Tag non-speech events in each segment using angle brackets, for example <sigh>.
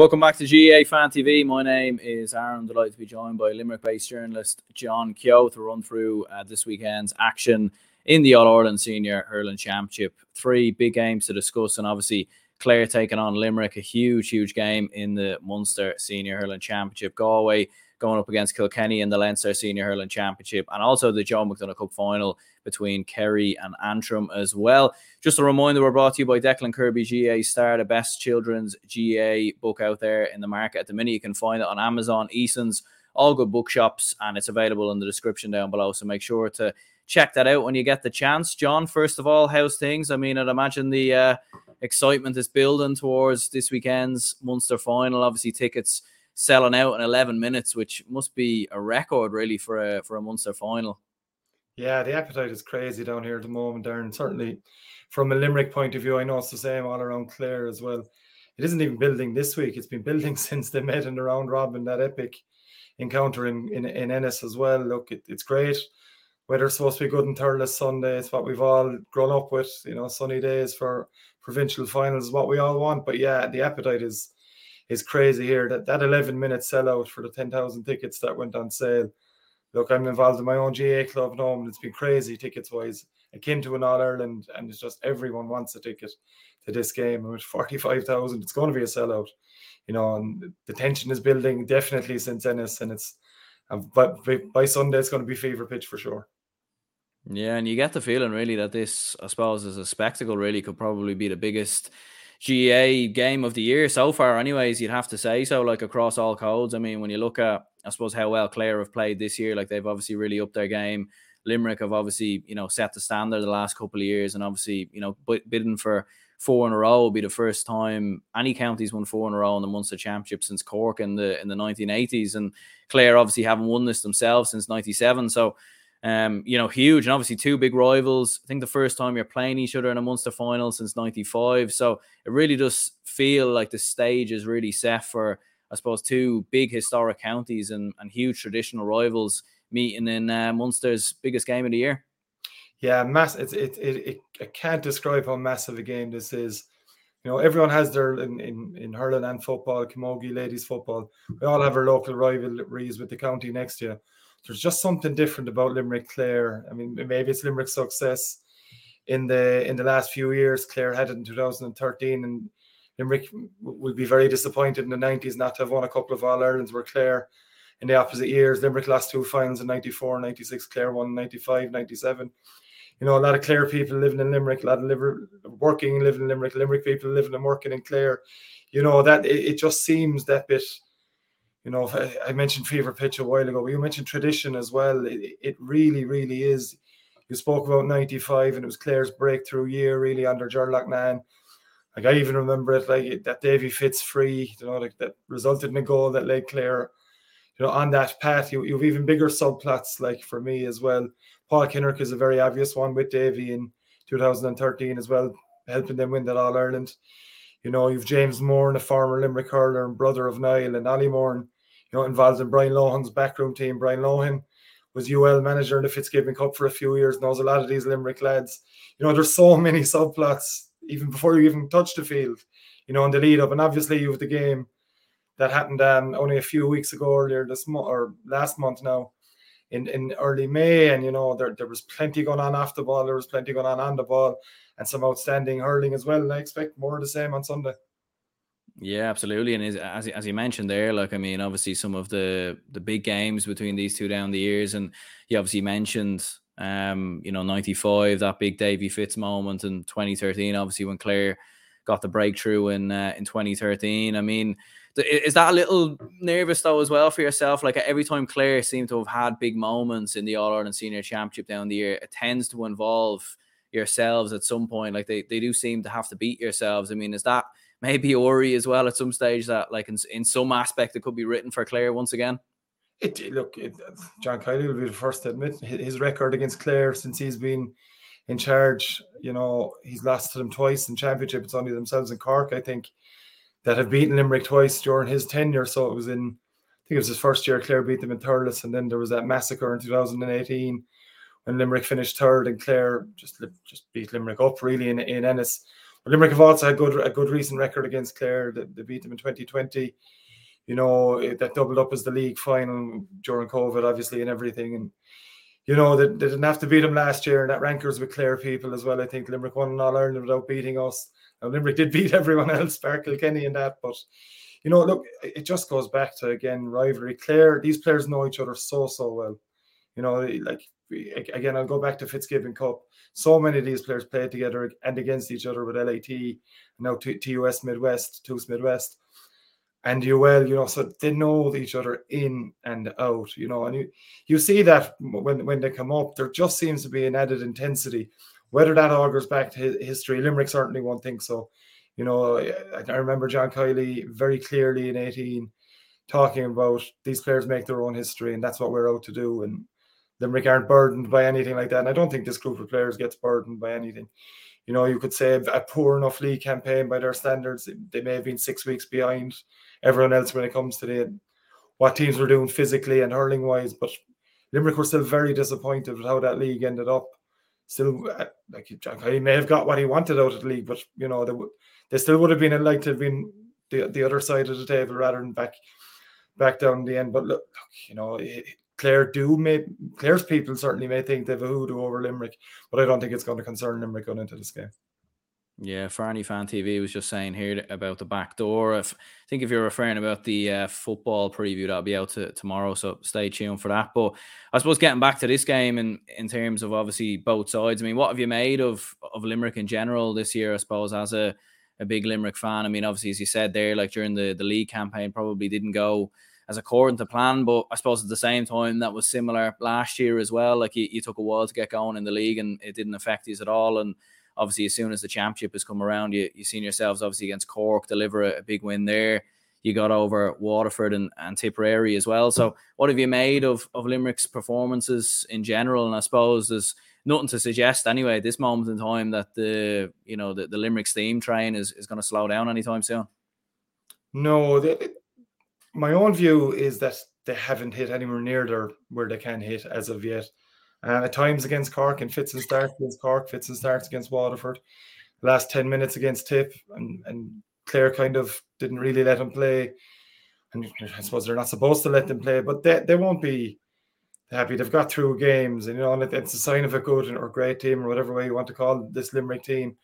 Welcome back to GAA Fan TV. My name is Aaron. Delighted to be joined by Limerick-based journalist John Keogh to run through uh, this weekend's action in the All Ireland Senior Hurling Championship. Three big games to discuss, and obviously Clare taking on Limerick, a huge, huge game in the Munster Senior Hurling Championship. Galway going up against Kilkenny in the Leinster Senior Hurling Championship, and also the Joe McDonagh Cup final between Kerry and Antrim as well. Just a reminder, we're brought to you by Declan Kirby GAA Star, the best children's GAA book out there in the market at the minute. You can find it on Amazon, Eason's, all good bookshops, and it's available in the description down below. So make sure to check that out when you get the chance. John, first of all, how's things? I mean, I'd imagine the uh, excitement is building towards this weekend's Munster final. Obviously, tickets selling out in 11 minutes, which must be a record really for a for a Munster final. Yeah, the appetite is crazy down here at the moment, Aaron. Certainly, from a Limerick point of view, I know it's the same all around Clare as well. It isn't even building this week; it's been building <laughs> since they met in the round robin, that epic encounter in in, in Ennis as well. Look, it, it's great. Weather's supposed to be good on Thurles Sunday. It's what we've all grown up with. You know, sunny days for provincial finals is what we all want. But yeah, the appetite is is crazy here. That that 11 minute sellout for the 10,000 tickets that went on sale. Look, I'm involved in my own GAA club now, and it's been crazy tickets wise, akin to an All Ireland, and it's just everyone wants a ticket to this game. And with 45,000, it's going to be a sellout, you know. And the tension is building definitely since Ennis, and it's but by Sunday it's going to be fever pitch for sure. Yeah, and you get the feeling really that this, I suppose, as a spectacle, really could probably be the biggest GAA game of the year so far. Anyways, you'd have to say so. Like across all codes. I mean, when you look at, I suppose, how well Clare have played this year, like they've obviously really upped their game. Limerick have obviously, you know, set the standard the last couple of years, and obviously, you know, bidding for four in a row will be the first time any counties won four in a row in the Munster Championship since Cork in the in the 1980s, and Clare obviously haven't won this themselves since '97. So um, you know, huge and obviously two big rivals. I think the first time you're playing each other in a Munster final since '95, so it really does feel like the stage is really set for, I suppose, two big historic counties and, and huge traditional rivals meeting in uh, Munster's biggest game of the year. Yeah, mass. It's it, it, it I can't describe how massive a game this is. You know, everyone has their in, in, in hurling and football, camogie, ladies football. We all have our local rivalries with the county next you there's just something different about Limerick Clare. I mean, maybe it's Limerick's success in the in the last few years. Clare had it in 2013, and Limerick would be very disappointed in the 90s not to have won a couple of All Irelands. Where Clare in the opposite years, Limerick lost two finals in 94, 96. Clare won 95, 97. You know, a lot of Clare people living in Limerick, a lot of liver, working and living in Limerick, Limerick people living and working in Clare. You know, that it, it just seems that bit you know, I mentioned fever pitch a while ago, but you mentioned tradition as well. It, it really, really is. You spoke about 95 and it was Clare's breakthrough year, really, under Ger Loughnane. Like, I even remember it, like that Davy Fitz free, you know, like that resulted in a goal that led Clare, you know, on that path. You, you have even bigger subplots, like for me as well. Paul Kinnerk is a very obvious one with Davy in 2013 as well, helping them win that All Ireland. You know, you've James Moran, a former Limerick hurler and brother of Niall, and Ollie Moran, you know, involved in Brian Lohan's backroom team. Brian Lohan was UL manager in the Fitzgibbon Cup for a few years, knows a lot of these Limerick lads. You know, there's so many subplots even before you even touch the field, you know, in the lead up. And obviously, you have the game that happened um, only a few weeks ago, earlier this month or last month now, in, in early May. And, you know, there, there was plenty going on off the ball, there was plenty going on on the ball and some outstanding hurling as well. And I expect more of the same on Sunday. Yeah, absolutely. And as as you mentioned there, like I mean, obviously some of the the big games between these two down the years, and you obviously mentioned, um, you know, ninety five that big Davy Fitz moment, and twenty thirteen, obviously when Clare got the breakthrough in uh, in twenty thirteen. I mean, is that a little nervous though as well for yourself? Like every time Clare seem to have had big moments in the All Ireland Senior Championship down the year, it tends to involve yourselves at some point. Like they, they do seem to have to beat yourselves. I mean, is that maybe Ori as well at some stage that like in, in some aspect it could be written for Clare once again? It look, it, John Kiely will be the first to admit his record against Clare since he's been in charge. You know, he's lost to them twice in championship. It's only themselves in Cork, I think, that have beaten Limerick twice during his tenure. So it was in, I think it was his first year. Clare beat them in Thurles, and then there was that massacre in 2018 when Limerick finished third and Clare just just beat Limerick up really in, in Ennis. Limerick have also had good a good recent record against Clare. They, they beat them in 2020. You know that doubled up as the league final during COVID, obviously, and everything. And you know they, they didn't have to beat them last year, and that rankers with Clare people as well. I think Limerick won All Ireland without beating us. Now, Limerick did beat <laughs> everyone else, Páirc Kilkenny, and that, but you know, look, it just goes back to again rivalry. Clare, these players know each other so so well. You know, like again, I'll go back to Fitzgibbon Cup. So many of these players played together and against each other with LIT, now TUS Midwest, TUS Midwest, and UL. You know, so they know each other in and out. You know, and you you see that when when they come up, there just seems to be an added intensity. Whether that augurs back to history, Limerick certainly won't think so. You know, I remember John Kiely very clearly in 18 talking about these players make their own history and that's what we're out to do. And Limerick aren't burdened by anything like that. And I don't think this group of players gets burdened by anything. You know, you could say a poor enough league campaign by their standards. They may have been six weeks behind everyone else when it comes to the what teams were doing physically and hurling wise. But Limerick were still very disappointed with how that league ended up. Still, uh, like he may have got what he wanted out of the league, but you know, they, they still would have been like to have been the, the other side of the table rather than back back down the end. But look, look you know, Clare do may Clare's people certainly may think they've a hoodoo over Limerick, but I don't think it's going to concern Limerick going into this game. Yeah, Farney Fan TV was just saying here about the back door. If, I think if you're referring about the uh, football preview, that'll be out to, tomorrow, so stay tuned for that. But I suppose getting back to this game in, in terms of obviously both sides, I mean, what have you made of of Limerick in general this year? I suppose as a a big Limerick fan. I mean, obviously, as you said there, like during the, the league campaign, probably didn't go as according to plan. But I suppose at the same time, that was similar last year as well. Like you, you took a while to get going in the league and it didn't affect you at all. And obviously, as soon as the championship has come around, you, you seen yourselves obviously against Cork deliver a, a big win there. You got over Waterford and, and Tipperary as well. So, what have you made of, of Limerick's performances in general? And I suppose there's nothing to suggest anyway at this moment in time that the you know the, the Limerick steam train is, is going to slow down anytime soon. No, my own view is that they haven't hit anywhere near their where they can hit as of yet. Uh, at times against Cork and fits and starts against Cork, fits and starts against Waterford. last 10 minutes against Tip and, and Clare kind of didn't really let them play. And I suppose they're not supposed to let them play, but they, they won't be happy. They've got through games, and you know, and it's a sign of a good or great team, or whatever way you want to call this Limerick team,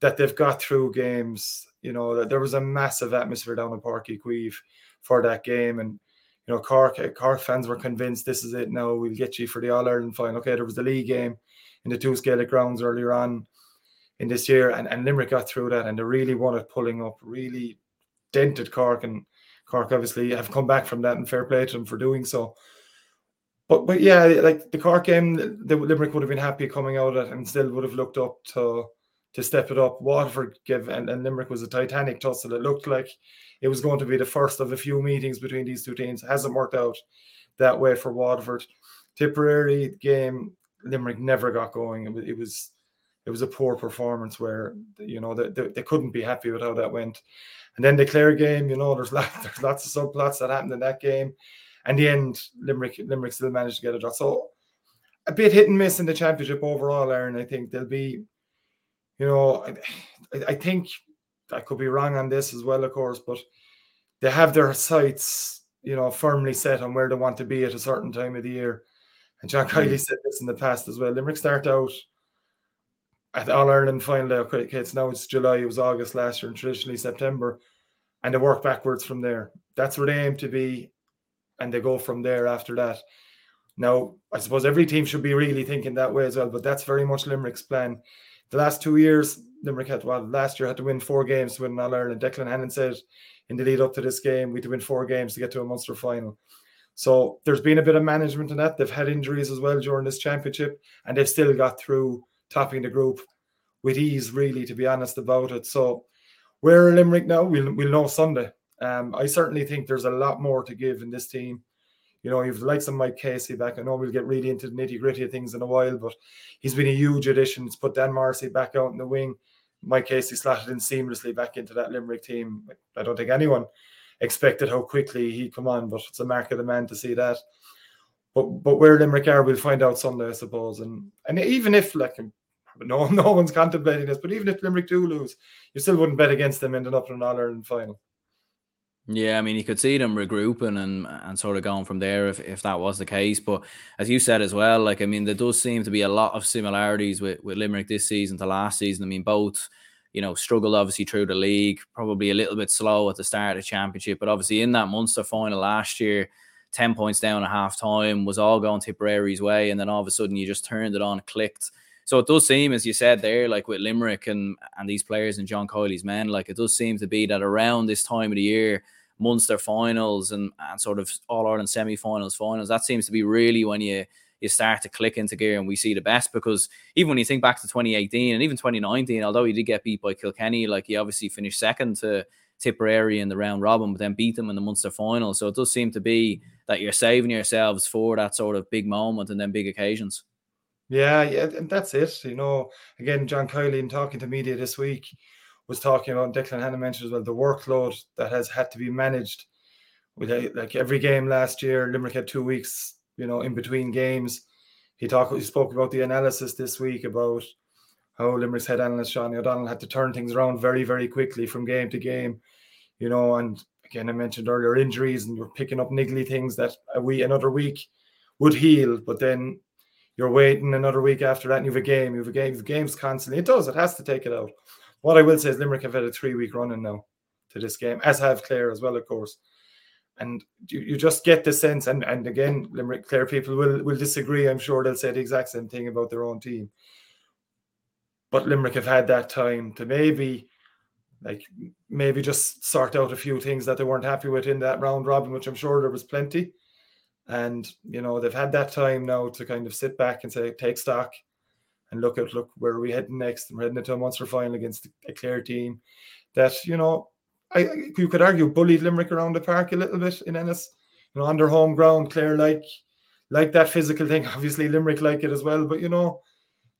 that they've got through games. You know, that there was a massive atmosphere down in Uí Chaoimh for that game, and you know, Cork Cork fans were convinced this is it. Now we'll get you for the All Ireland final. Okay, there was the league game in the two Gaelic grounds earlier on in this year, and, and Limerick got through that, and they really wanted pulling up, really dented Cork, and Cork obviously have come back from that, and fair play to them for doing so. But but yeah, like the Cork game, the Limerick would have been happy coming out of it and still would have looked up to to step it up. Waterford give and, and Limerick was a titanic tussle. It looked like it was going to be the first of a few meetings between these two teams. It hasn't worked out that way for Waterford. Tipperary game, Limerick never got going. It was it was, it was a poor performance where you know they, they, they, couldn't be happy with how that went. And then the Clare game, you know, there's, <laughs> lot, there's lots of subplots that happened in that game and the end, Limerick Limerick still managed to get a draw. So a bit hit and miss in the championship overall, Aaron. I think they'll be, you know, I, I think I could be wrong on this as well, of course, but they have their sights, you know, firmly set on where they want to be at a certain time of the year. And John mm. said this in the past as well. Limerick start out at All Ireland final. Okay, it's now it's July, it was August last year, and traditionally September, and they work backwards from there. That's where they aim to be and they go from there after that. Now, I suppose every team should be really thinking that way as well, but that's very much Limerick's plan. The last two years, Limerick had, well, last year had to win four games to win All Ireland. Declan Hannon said in the lead up to this game, we had to win four games to get to a Munster final. So there's been a bit of management in that. They've had injuries as well during this championship, and they've still got through topping the group with ease, really, to be honest about it. So we're Limerick now. We'll, we'll know Sunday. Um, I certainly think there's a lot more to give in this team. You know, you've liked some Mike Casey back. I know we'll get really into the nitty gritty of things in a while, but he's been a huge addition. It's put Dan Morrissey back out in the wing. Mike Casey slotted in seamlessly back into that Limerick team. I don't think anyone expected how quickly he'd come on, but it's a mark of the man to see that. But but where Limerick are, we'll find out Sunday, I suppose. And and even if like no, <laughs> no one's contemplating this. But even if Limerick do lose, you still wouldn't bet against them ending up in an All Ireland final. Yeah, I mean, you could see them regrouping and and sort of going from there if, if that was the case. But as you said as well, like I mean, there does seem to be a lot of similarities with, with Limerick this season to last season. I mean, both you know struggled obviously through the league, probably a little bit slow at the start of the championship, but obviously in that Munster final last year, ten points down at half time was all going Tipperary's way, and then all of a sudden you just turned it on, clicked. So it does seem, as you said there, like with Limerick and and these players and John Kiely's men, like it does seem to be that around this time of the year Munster finals and, and sort of All Ireland semi finals, finals. That seems to be really when you you start to click into gear and we see the best because even when you think back to 2018 and even 2019, although he did get beat by Kilkenny, like he obviously finished second to Tipperary in the round robin, but then beat them in the Munster final. So it does seem to be that you're saving yourselves for that sort of big moment and then big occasions. Yeah, yeah, and that's it. You know, again, John Kiely in talking to media this week, was talking about, Declan Hannon mentioned as well, the workload that has had to be managed. With uh, like every game last year, Limerick had two weeks, you know, in between games. He talked, he spoke about the analysis this week about how Limerick's head analyst Sean O'Donnell had to turn things around very, very quickly from game to game, you know. And again, I mentioned earlier injuries, and you're picking up niggly things that a week, another week would heal, but then you're waiting another week after that, and you have a game, you have a game, the game's constantly. It does, it has to take it out. What I will say is Limerick have had a three week run in now to this game, as have Clare as well, of course. And you, you just get the sense, and, and again, Limerick Clare people will, will disagree. I'm sure they'll say the exact same thing about their own team. But Limerick have had that time to maybe like maybe just sort out a few things that they weren't happy with in that round robin, which I'm sure there was plenty. And you know, they've had that time now to kind of sit back and say, take stock and look at look where are we heading next? We're heading into a Munster final against a Clare team that you know I you could argue bullied Limerick around the park a little bit in Ennis, you know, on their home ground. Clare like like that physical thing. <laughs> Obviously Limerick like it as well, but you know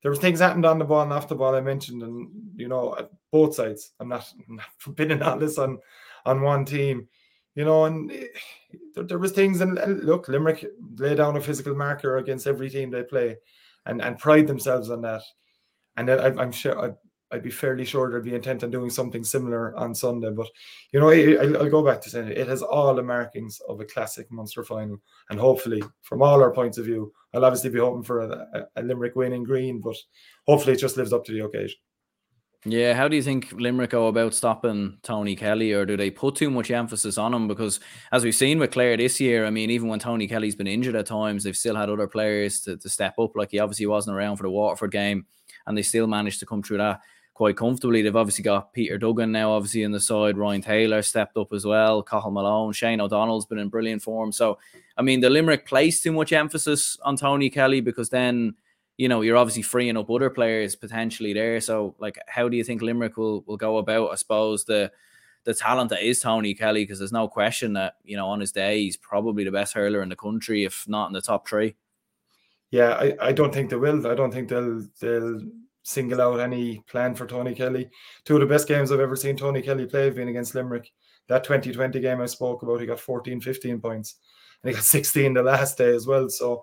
there were things happened on the ball and off the ball I mentioned, and you know both sides. I'm not, I'm not <laughs> forbidding all this on on one team, you know, and eh, there, there was things. And look, Limerick lay down a physical marker against every team they play and and pride themselves on that. And I, am sure I'd, I'd, be fairly sure there'd be intent on doing something similar on Sunday. But you know, I, will go back to saying it, has all the markings of a classic Munster final, and hopefully, from all our points of view, I'll obviously be hoping for a, a, a Limerick win in green, but hopefully, it just lives up to the occasion. Yeah, how do you think Limerick go about stopping Tony Kelly, or do they put too much emphasis on him? Because as we've seen with Clare this year, I mean, even when Tony Kelly's been injured at times, they've still had other players to, to step up. Like he obviously wasn't around for the Waterford game, and they still managed to come through that quite comfortably. They've obviously got Peter Duggan now, obviously in the side. Ryan Taylor stepped up as well. Cathal Malone, Shane O'Donnell's been in brilliant form. So, I mean, the Limerick place too much emphasis on Tony Kelly because then you know, you're obviously freeing up other players potentially there. So, like, how do you think Limerick will will go about? I suppose the the talent that is Tony Kelly, because there's no question that you know on his day he's probably the best hurler in the country, if not in the top three. Yeah, I, I don't think they will. I don't think they'll they'll single out any plan for Tony Kelly. Two of the best games I've ever seen Tony Kelly play have been against Limerick. That 2020 game I spoke about, he got 14, 15 points, and he got <laughs> 16 the last day as well. So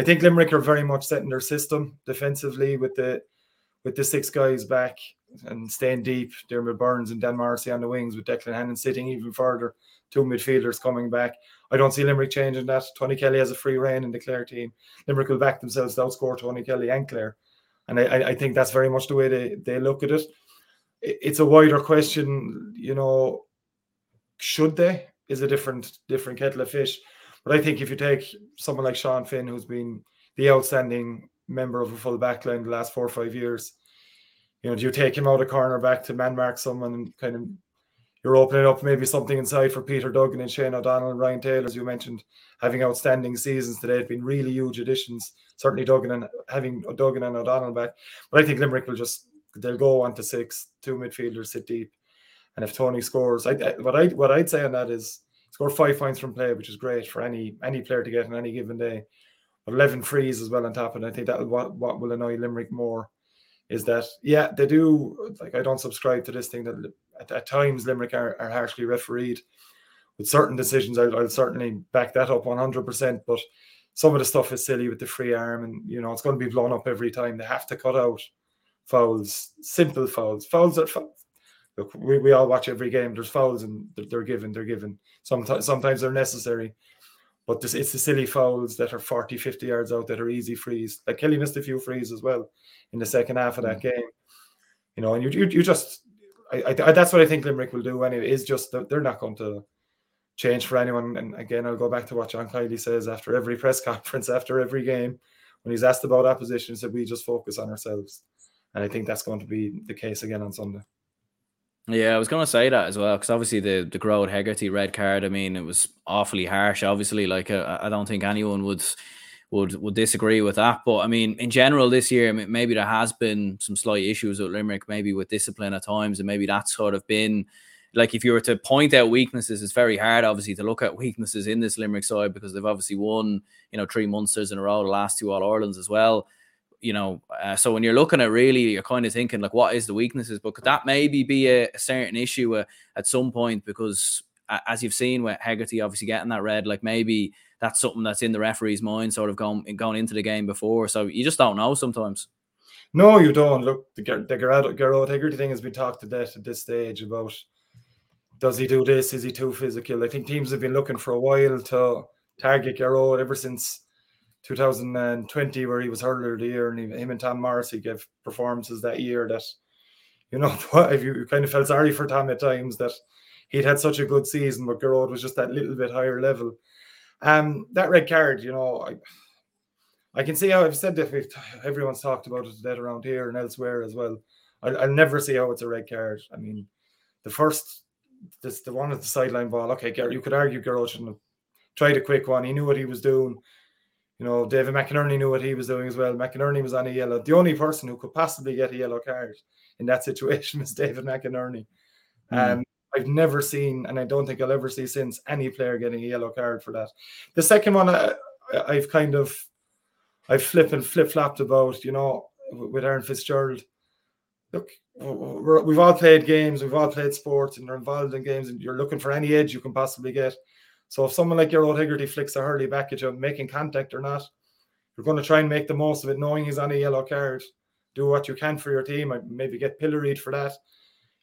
I think Limerick are very much setting their system defensively with the with the six guys back and staying deep. Diarmaid Byrnes and Dan Morrissey on the wings with Declan Hannon sitting even further. Two midfielders coming back. I don't see Limerick changing that. Tony Kelly has a free reign in the Clare team. Limerick will back themselves to outscore Tony Kelly and Clare. And I, I think that's very much the way they, they look at it. It's a wider question, you know, should they? Is a different different kettle of fish. But I think if you take someone like Sean Finn, who's been the outstanding member of a full backline the last four or five years, you know, do you take him out of corner back to man mark someone and kind of you're opening up maybe something inside for Peter Duggan and Shane O'Donnell and Ryan Taylor, as you mentioned, having outstanding seasons today. Have been really huge additions. Certainly Duggan and having Duggan and O'Donnell back. But I think Limerick will just they'll go on to six, two midfielders sit deep. And if Tony scores, I, what I what I'd say on that is scored five points from play, which is great for any any player to get on any given day. But 11 frees as well on top, and I think that what what will annoy Limerick more is that yeah they do like I don't subscribe to this thing that at, at times Limerick are, are harshly refereed with certain decisions. I'll, I'll certainly back that up 100. percent But some of the stuff is silly with the free arm, and you know it's going to be blown up every time. They have to cut out fouls, simple fouls, fouls fouls. Look, we, we all watch every game. There's fouls and they're given, they're given. Sometimes sometimes they're necessary. But this, it's the silly fouls that are 40, 50 yards out that are easy frees. Like Kelly missed a few frees as well in the second half of that mm. game. You know, and you, you, you just, I, I, that's what I think Limerick will do anyway, is just that they're not going to change for anyone. And again, I'll go back to what John Kiely says after every press <laughs> conference, after every game, when he's asked about opposition, he said, we just focus on ourselves. And I think that's going to be the case again on Sunday. Yeah, I was going to say that as well because obviously the the Gearóid Hegarty red card. I mean, it was awfully harsh. Obviously, like uh, I don't think anyone would would would disagree with that. But I mean, in general, this year maybe there has been some slight issues with Limerick, maybe with discipline at times, and maybe that's sort of been like if you were to point out weaknesses, it's very hard, obviously, to look at weaknesses in this Limerick side because they've obviously won, you know, three Munsters in a row, the last two All Irelands as well you know, uh, so when you're looking at really, you're kind of thinking like, what is the weaknesses? But could that maybe be a, a certain issue uh, at some point? Because uh, as you've seen with Hegarty obviously getting that red, like maybe that's something that's in the referee's mind, sort of going going into the game before. So you just don't know sometimes. No, you don't. Look, the the Gearóid Hegarty thing has been talked to death at this stage about does he do this? Is he too physical? I think teams have been looking for a while to target Gearóid ever since 2020 where he was hurler of the year and he, him and Tom Morrissey gave performances that year that you know <laughs> if you kind of felt sorry for Tom at times that he'd had such a good season but Gearóid was just that little bit higher level. Um that red card you know I I can see how I've said that everyone's talked about it that around here and elsewhere as well. I'll, I'll never see how it's a red card. I mean the first this the one at the sideline ball okay you could argue Gearóid shouldn't have tried a quick one. He knew what he was doing you know, David McInerney knew what he was doing as well. McInerney was on a yellow. The only person who could possibly get a yellow card in that situation <laughs> was David McInerney. Mm. Um, I've never seen, and I don't think I'll ever see since any player getting a yellow card for that. The second one, I, have kind of, I've flipped and flip flopped about, you know, with Aaron Fitzgerald. Look, we've all played games, we've all played sports, and you're involved in games, and you're looking for any edge you can possibly get. So if someone like Gearóid Hegarty flicks a hurley back at you, making contact or not, you're going to try and make the most of it, knowing he's on a yellow card. Do what you can for your team. Maybe get pilloried for that,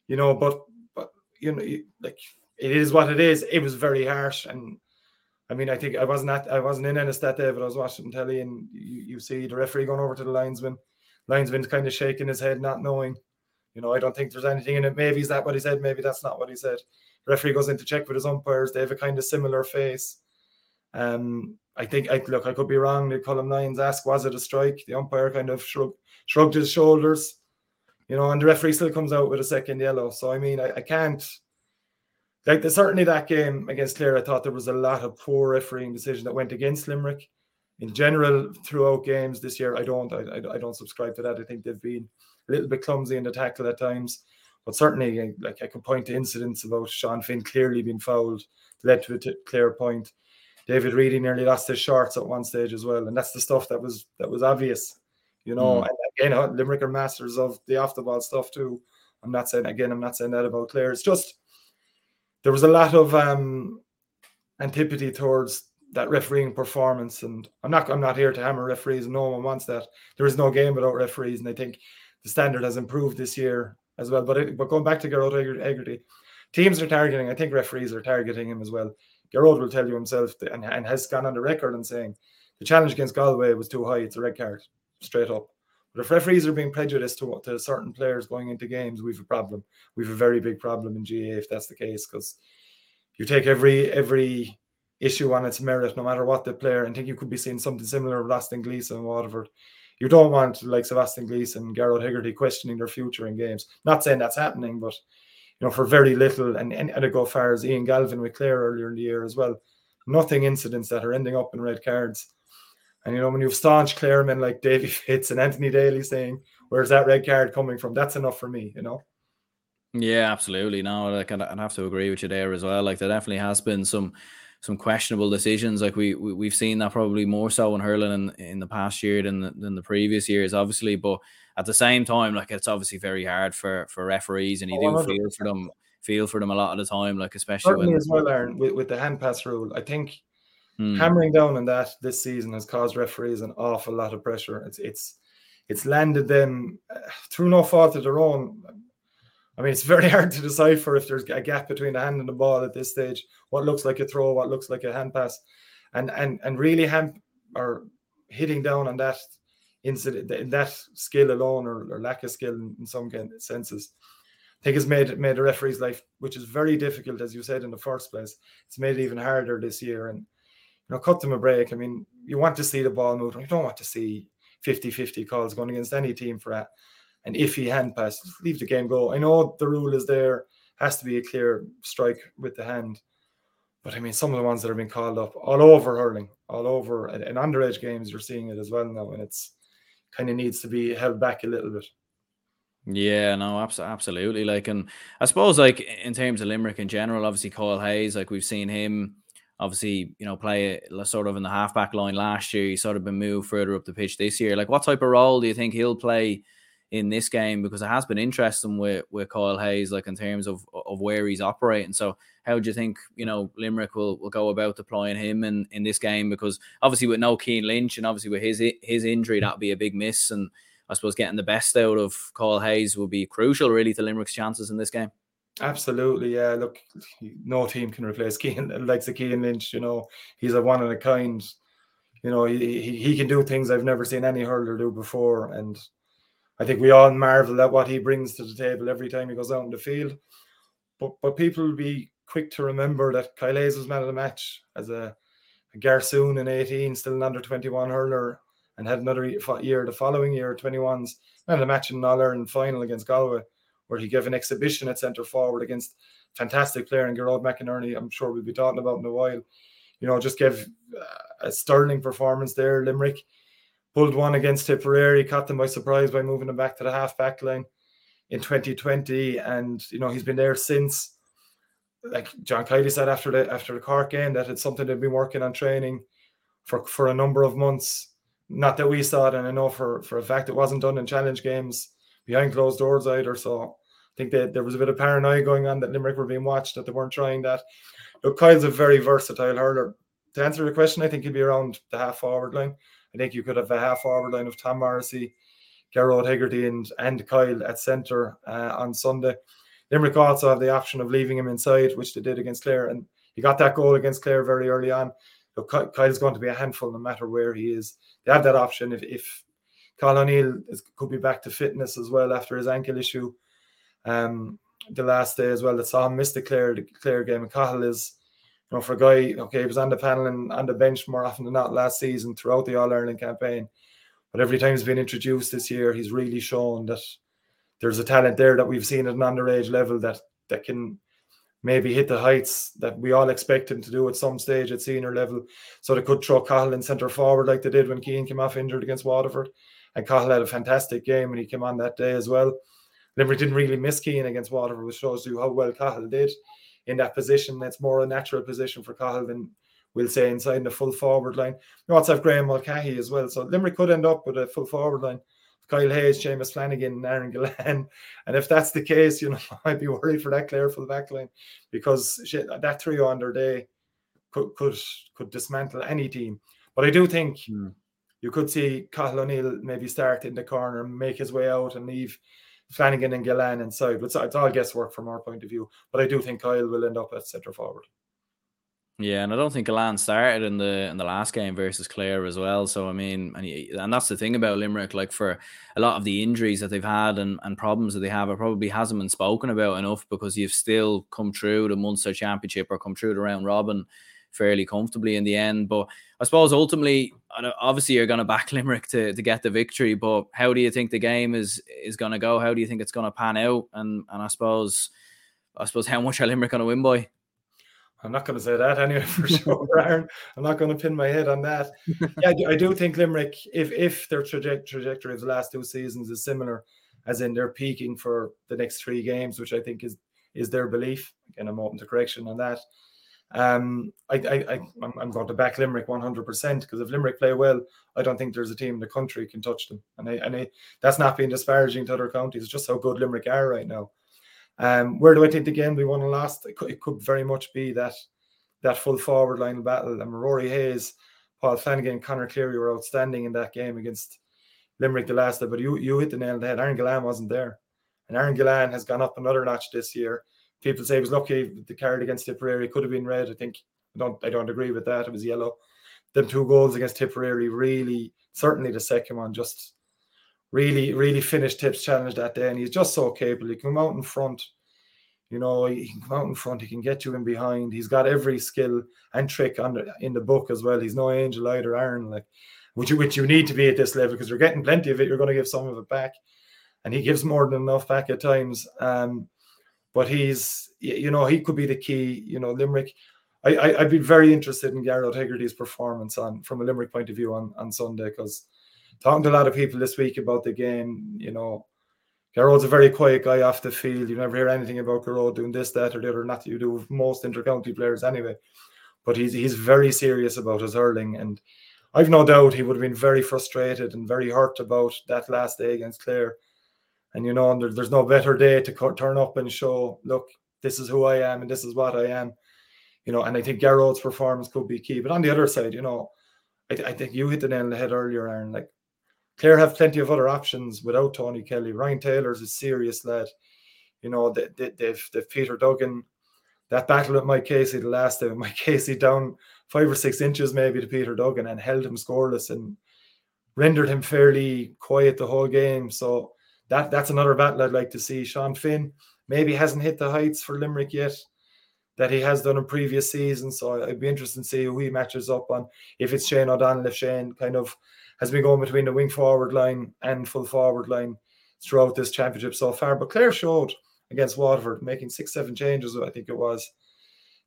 you know. But but you know, like it is what it is. It was very harsh, and I mean, I think I wasn't at, I wasn't in Ennistat day, but I was watching telly, and you, you see the referee going over to the linesman. Linesman's kind of shaking his head, not knowing. You know, I don't think there's anything in it. Maybe is that what he said? Maybe that's not what he said referee goes in to check with his umpires. They have a kind of similar face. Um, I think I look, I could be wrong. The column nines ask, was it a strike? The umpire kind of shrugged, shrugged his shoulders, you know, and the referee still comes out with a second yellow. So I mean, I, I can't like the, certainly that game against Clare. I thought there was a lot of poor refereeing decision that went against Limerick. In general, throughout games this year, I don't, I, I don't subscribe to that. I think they've been a little bit clumsy in the tackle at times. But certainly, like I could point to incidents about Sean Finn clearly being fouled, led to a t- clear point. David Reidy nearly lost his shorts at one stage as well, and that's the stuff that was that was obvious, you know. Mm. And again, Limerick are masters of the off the ball stuff too. I'm not saying again, I'm not saying that about Clare. It's just there was a lot of um, antipathy towards that refereeing performance, and I'm not I'm not here to hammer referees. No one wants that. There is no game without referees, and I think the standard has improved this year as well. But it, but going back to Gearóid Hegarty, teams are targeting. I think referees are targeting him as well. Gearóid will tell you himself and, and has gone on the record and saying the challenge against Galway was too high. It's a red card, straight up. But if referees are being prejudiced to, to certain players going into games, we've a problem. We've a very big problem in GAA if that's the case, because you take every every issue on its merit, no matter what the player. I think you could be seeing something similar with Austin Gleeson and Waterford you don't want like Sebastian Gleeson, Gearóid Hegarty questioning their future in games. Not saying that's happening, but you know, for very little, and, and, and go far as Ian Galvin with Clare earlier in the year as well. Nothing incidents that are ending up in red cards. And you know, when you've staunch Claremen like Davy <laughs> Fitz and Anthony Daly saying, Where's that red card coming from? That's enough for me, you know. Yeah, absolutely. No, like I'd have to agree with you there as well. Like there definitely has been some some questionable decisions. Like we, we have seen that probably more so in hurling in, in the past year than the, than the previous years, obviously. But at the same time, like it's obviously very hard for for referees, and you do feel for them feel for them a lot of the time, like especially Certainly when as well, Aaron, with, with the hand pass rule. I think hmm. hammering down on that this season has caused referees an awful lot of pressure. It's it's it's landed them uh, through no fault of their own. I mean, it's very <laughs> hard to decipher if there's a gap between the hand and the ball at this stage. What looks like a throw, what looks like a hand pass, and and and really hand or hitting down on that incident, that skill alone or, or lack of skill in, in some senses. I think has made made the referee's life, which is very difficult, as you said in the first place. It's made it even harder this year. And you know, cut them a break. I mean, you want to see the ball move. You don't want to see 50-50 calls going against any team for that. And if he hand pass, leave the game go. I know the rule is there, has to be a clear strike with the hand. But I mean, some of the ones that have been called up all over hurling, all over, and underage games, you're seeing it as well now, and it's kind of needs to be held back a little bit. Yeah, no, absolutely. Like, and I suppose, like in terms of Limerick in general, obviously Kyle Hayes, like we've seen him, obviously, you know, play sort of in the halfback line last year. He's sort of been moved further up the pitch this year. Like, what type of role do you think he'll play in this game? Because it has been interesting with with Kyle Hayes, like in terms of of where he's operating. So, how do you think you know Limerick will, will go about deploying him in in this game? Because obviously, with no Cian Lynch and obviously with his his injury, that'd be a big miss and I suppose getting the best out of Kyle Hayes will be crucial, really, to Limerick's chances in this game. Absolutely, yeah. Look, no team can replace Cian, like the Cian Lynch. You know, he's a one of a kind. You know, he, he can do things I've never seen any hurler do before, and I think we all marvel at what he brings to the table every time he goes out in the field. But but people will be quick to remember that Kyle Hayes was man of the match as a, a Garsoon in 18, still an under 21 hurler and had another year the following year, 21s, and the match in All Ireland final against Galway, where he gave an exhibition at centre forward against fantastic player in Gearóid McInerney. I'm sure we'll be talking about in a while. You know, just gave uh, a sterling performance there. Limerick pulled one against Tipperary, caught them by surprise by moving them back to the half back line in 2020, and you know he's been there since. Like John Kiely said after the after the Cork game, that it's something they've been working on training for for a number of months not that we saw it, and I know for, for a fact it wasn't done in challenge games behind closed doors either. So I think that there was a bit of paranoia going on that Limerick were being watched, that they weren't trying that. Look, Kyle's a very versatile hurler. To answer your question, I think he'd be around the half forward line. I think you could have a half forward line of Tom Morrissey, Gearóid Hegarty, and, and Kyle at centre uh, on Sunday. Limerick also have the option of leaving him inside, which they did against Clare. And he got that goal against Clare very early on. So Kyle's going to be a handful no matter where he is. They have that option if, if Cathal O'Neill is, could be back to fitness as well after his ankle issue. Um, the last day as well that saw him miss the Clare, the Clare game. And Cathal is, you know, for a guy, okay, he was on the panel and on the bench more often than not last season throughout the All Ireland campaign. But every time he's been introduced this year, he's really shown that there's a talent there that we've seen at an underage level that that can maybe hit the heights that we all expect him to do at some stage at senior level. So they could throw Cathal in centre forward like they did when Cian came off injured against Waterford. And Cathal had a fantastic game when he came on that day as well. Limerick didn't really miss Cian against Waterford, which shows you how well Cathal did in that position. That's more a natural position for Cathal than we'll say inside the full forward line. You also have Graeme Mulcahy as well. So Limerick could end up with a full forward line Kyle Hayes, Seamus Flanagan, and Aaron Gillane. <laughs> And if that's the case, you know, <laughs> I'd be worried for that Clare full back line because shit, that trio on their day could could could dismantle any team. But I do think hmm. you could see Cathal O'Neill maybe start in the corner, make his way out, and leave Flanagan and Gillane inside. But it's all guesswork from our point of view. But I do think Kyle will end up at centre forward. Yeah, and I don't think Gillane started in the in the last game versus Clare as well. So I mean, and, and that's the thing about Limerick. Like for a lot of the injuries that they've had and, and problems that they have, it probably hasn't been spoken about enough because you've still come through the Munster Championship or come through the round robin fairly comfortably in the end. But I suppose ultimately, obviously, you're going to back <laughs> Limerick to, to get the victory. But how do you think the game is is going to go? How do you think it's going to pan out? And and I suppose, I suppose, how much are Limerick going to win by? I'm not going to say that anyway for sure, <laughs> Aaron. I'm not going to pin my head on that. Yeah, I do think Limerick, if if their traje- trajectory of the last two seasons is similar, as in they're peaking for the next three games, which I think is is their belief. Again, I'm open to correction on that. Um, I, I, I I'm going to back Limerick 100 percent because if Limerick play well, I don't think there's a team in the country can touch them. And I, and I, that's not being disparaging to other counties. It's just how good Limerick are right now. Um, where do I think the game we won and lost? It could, it could very much be that that full forward line battle. And Rory Hayes, Paul Flanagan, Conor Cleary were outstanding in that game against Limerick the last day, but you you hit the nail on the head. Aaron Gillane wasn't there, and Aaron Gillane has gone up another notch this year. People say it was lucky the card against Tipperary could have been red. I think I don't I don't agree with that. It was yellow. Them two goals against Tipperary really certainly the second one just really really finished Tip's challenge that day, and he's just so capable. He can come out in front. You know, he can come out in front. He can get you in behind. He's got every skill and trick under in the book as well. He's no angel either, Aaron. Like which you, which you need to be at this level because you're getting plenty of it. You're going to give some of it back, and he gives more than enough back at times. Um, but he's, you know, he could be the key. You know, Limerick. I, I would be very interested in Gearóid Hegarty's performance on from a Limerick point of view on on Sunday because talking to a lot of people this week about the game, you know. Gearóid's a very quiet guy off the field. You never hear anything about Gearóid doing this, that, or the other. Not that you do with most intercounty players anyway. But he's he's very serious about his hurling, and I've no doubt he would have been very frustrated and very hurt about that last day against Clare. And you know, there, there's no better day to turn up and show, look, this is who I am and this is what I am. You know, and I think Gearóid's performance could be key. But on the other side, you know, I, I think you hit the nail on the head earlier, Aaron. Like Clare have plenty of other options without Tony Kelly. Ryan Taylor's a serious lad. You know, they, they, they've, they've Peter Duggan. That battle with Mike Casey, the last day, <laughs> Mike Casey down five or six inches maybe to Peter Duggan and held him scoreless and rendered him fairly quiet the whole game. So that that's another battle I'd like to see. Sean Finn maybe hasn't hit the heights for Limerick yet that he has done in previous seasons. So I'd be interested to see who he matches up on. If it's Shane O'Donnell, if Shane kind of has been going between the wing forward line and full forward line throughout this championship so far. But Clare showed against Waterford, making six, seven changes, I think it was,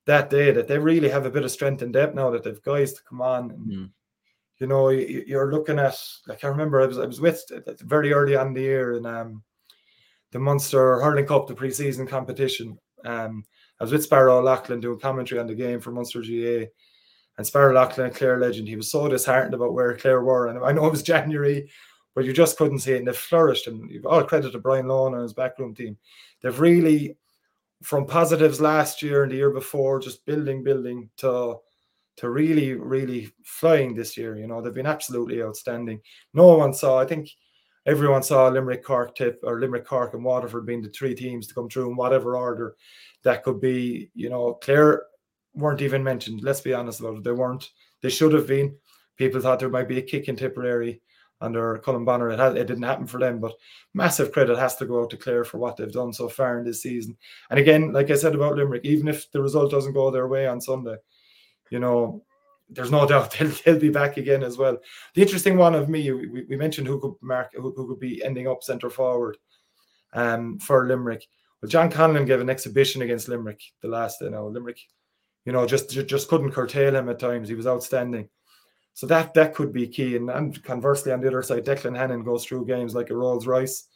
that day that they really have a bit of strength and depth now that they've guys to come on. And, mm. You know, you're looking at like I remember I was I was with very early on the year in um, the Munster Hurling Cup, the preseason competition. Um, I was with Sparrow O'Loughlin doing commentary on the game for Munster GAA. And Sparrow O'Loughlin, a Clare legend, he was so disheartened about where Clare were. And I know it was <laughs> January, but you just couldn't see it. And they flourished. And you've all credit to Brian Lohan and his backroom team. They've really from positives last year and the year before, just building, building to to really, really flying this year. You know, they've been absolutely outstanding. No one saw, I think everyone saw Limerick Cork tip or Limerick Cork and Waterford being the three teams to come through in whatever order that could be, you know, Clare weren't even mentioned. Let's be honest about it. They weren't. They should have been. People thought there might be a kick in Tipperary under Colm Bonnar. It, had, it didn't happen for them, but massive credit has to go out to Clare for what they've done so far in this season. And again, like I said about Limerick, even if the result doesn't go their way on Sunday, you know, there's no <laughs> doubt they'll, they'll be back again as well. The interesting one of me, we, we mentioned who could mark, who, who could be ending up centre forward um, for Limerick. Well, John Conlon gave an exhibition against Limerick the last, you know, Limerick, you know, just just couldn't curtail him at times. He was outstanding. So that that could be key. And, and conversely, on the other side, Declan Hannon goes through games like a Rolls Royce,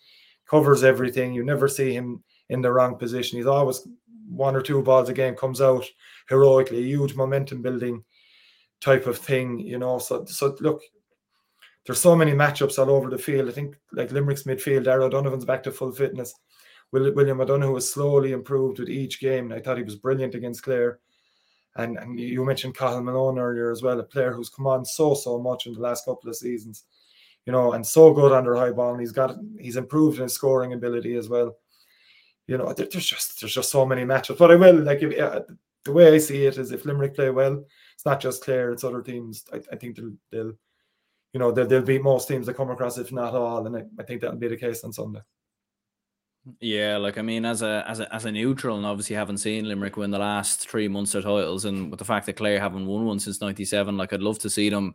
covers everything. You never see him in the wrong position. He's always one or two balls a game comes out heroically, a huge momentum building type of thing, you know. So so look, there's so many matchups all over the field. I think like Limerick's midfield, Darragh O'Donovan's back to full fitness. William O'Donoghue has slowly improved with each game. I thought he was brilliant against Clare. And, and you mentioned Cathal Malone earlier as well, a player who's come on so so much in the last couple of seasons, you know, and so good under high ball. And he's got he's improved in his scoring ability as well. You know, there's just there's just so many matchups. But I will like if, uh, the way I see it is if Limerick play well, it's not just Clare, it's other teams. I, I think they'll, they'll you know they'll, they'll beat most teams that come across, if not all, and I, I think that'll be the case on Sunday. Yeah, like I mean, as a as a as a neutral, and obviously haven't seen Limerick win the last three months Munster titles, and with the fact that Clare haven't won one since '97, like I'd love to see them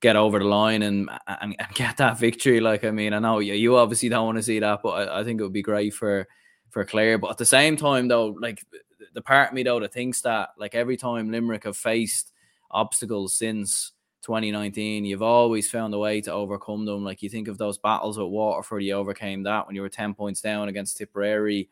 get over the line and, and and get that victory. Like I mean, I know you, you obviously don't want to see that, but I, I think it would be great for for Clare. But at the same time, though, like the part of me though that thinks that like every time Limerick have faced obstacles since 2019, you've always found a way to overcome them. Like you think of those battles at Waterford, you overcame that when you were 10 points down against Tipperary.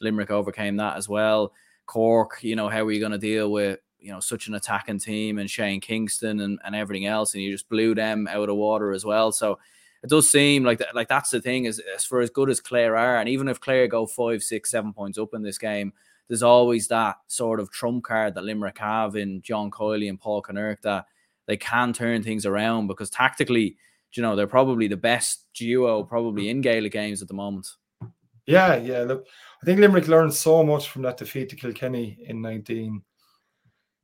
Limerick overcame that as well. Cork, you know, how are you going to deal with, you know, such an attacking team and Shane Kingston and, and everything else? And you just blew them out of water as well. So it does seem like that, like that's the thing is, as for as good as Clare are, and even if Clare go five, six, seven points up in this game, there's always that sort of trump card that Limerick have in John Kiely and Paul Kinnerk that they can turn things around because tactically you know they're probably the best duo probably in Gaelic games at the moment. Yeah, yeah. Look, I think Limerick learned so much from that defeat to Kilkenny in 19.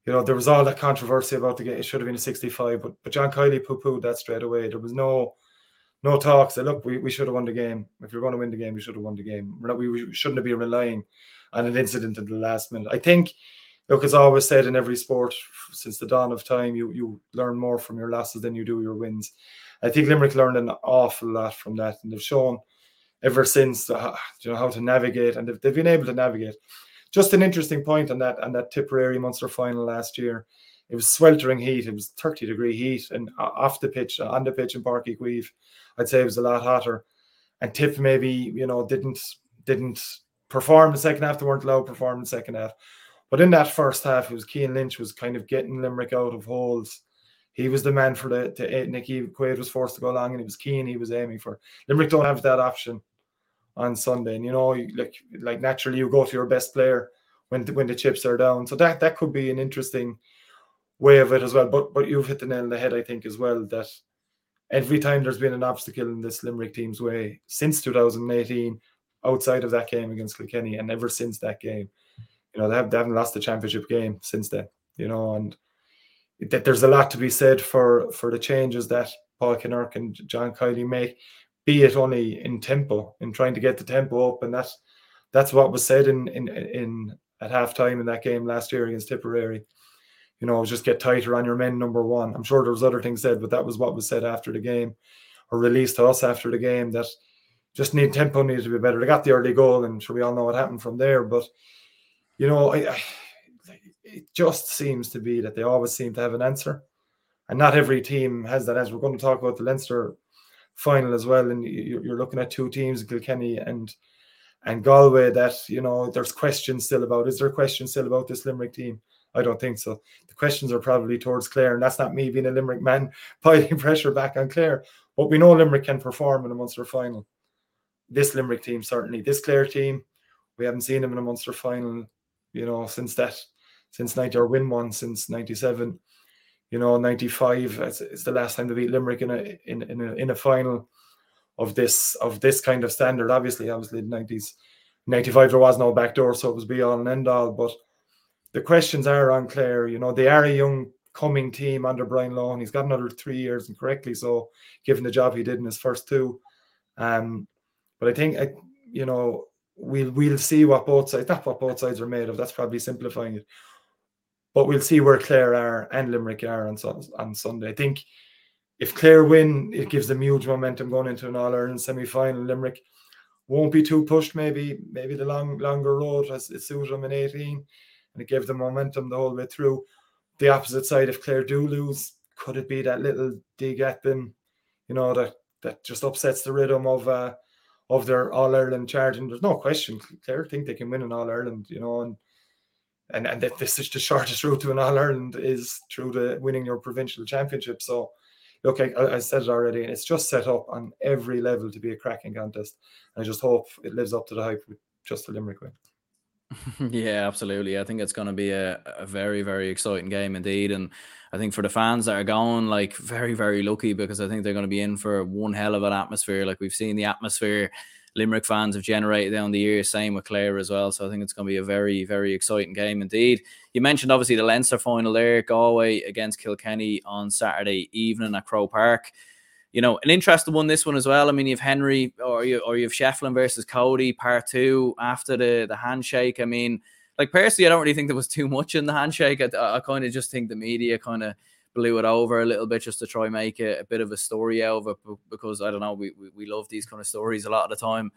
You know, there was all that controversy about the game. It should have been a 65, but but John Kiely poo-pooed that straight away. There was no no talk. Said, look, we, we should have won the game. If you're going to win the game, we should have won the game. Not, we, we shouldn't have been relying on an incident in the last minute. I think, look, as I always said in every sport since the dawn of time, you you learn more from your losses than you do your wins. I think Limerick learned an awful lot from that, and they've shown ever since uh, you know how to navigate, and they've, they've been able to navigate. Just an interesting point on that on that Tipperary Munster final last year. It was sweltering heat. It was 30 degree heat, and off the pitch, uh, on the pitch in Páirc Uí Chaoimh, I'd say it was a lot hotter. And Tip maybe you know didn't didn't perform the second half. They weren't allowed to perform the second half. But in that first half, it was Cian Lynch was kind of getting Limerick out of holes. He was the man for the to eh, Nicky Quaid was forced to go along, and he was keen. He was aiming for Limerick. Don't have that option on Sunday, and you know, like like naturally, you go to your best player when the, when the chips are down. So that that could be an interesting way of it as well. But but you've hit the nail on the head, I think, as well. That every time there's been an obstacle in this Limerick team's way since 2018, outside of that game against Kilkenny, and ever since that game, you know, they, have, they haven't lost the championship game since then. You know, and that there's a lot to be said for for the changes that Paul Kinnerk and John Kiely make, be it only in tempo, in trying to get the tempo up, and that's that's what was said in in in at halftime in that game last year against Tipperary you know, just get tighter on your men, number one. I'm sure there was other things said, but that was what was said after the game or released to us after the game that just need tempo needed to be better. They got the early goal, and sure we all know what happened from there. But you know, I, I, it just seems to be that they always seem to have an answer, and not every team has that answer. We're going to talk about the Leinster final as well, and you're looking at two teams, Kilkenny and and Galway, that you know there's questions still about. Is there questions still about this Limerick team? I don't think so. The questions are probably towards Clare, and that's not me being a Limerick man <laughs> piling pressure back on Clare. But we know Limerick can perform in a Munster final. This Limerick team certainly. This Clare team, we haven't seen them in a Munster final, you know, since that, since ninety or win one since ninety seven. You know, ninety five is the last time they beat Limerick in a in in a, in a final of this of this kind of standard. Obviously, obviously the nineties. 95 there was no backdoor so it was be all and end all but the questions are on Clare. You know, they are a young coming team under Brian Lohan. He's got another three years and correctly so, given the job he did in his first two. Um, but I think you know we'll we'll see what both sides not what both sides are made of. That's probably simplifying it. But we'll see where Clare are and Limerick are on on Sunday. I think if Clare win, it gives them huge momentum going into an All Ireland semi final. Limerick won't be too pushed. Maybe maybe the long longer road has it suited them in eighteen and it gave them momentum the whole way through. The opposite side, if Clare do lose, could it be that little dig at them, you know, that that just upsets the rhythm of uh, of their All Ireland charge? And there's no question, Clare think they can win an All Ireland, you know, and and and that this is the shortest route to an All Ireland is through the winning your provincial championship. So, look, I, I said it already, and it's just set up on every level to be a cracking contest. And I just hope it lives up to the hype with just the Limerick win. <laughs> Yeah, absolutely. I think it's going to be a, a very, very exciting game indeed. And I think for the fans that are going, like, very, very lucky because I think they're going to be in for one hell of an atmosphere. Like, we've seen the atmosphere Limerick fans have generated down the years, same with Clare as well. So I think it's going to be a very, very exciting game indeed. You mentioned obviously the Leinster final there, Galway against Kilkenny on Saturday evening at Croke Park you know, an interesting one. This one as well. I mean, you've Henry or you or you have Shefflin versus Cody part two after the the handshake. I mean, like personally, I don't really think there was <laughs> too much in the handshake. I, I kind of just think the media kind of blew it over a little bit just to try make a, a, bit of a story out of it because I don't know, we, we, we love these kind of stories a lot of the time.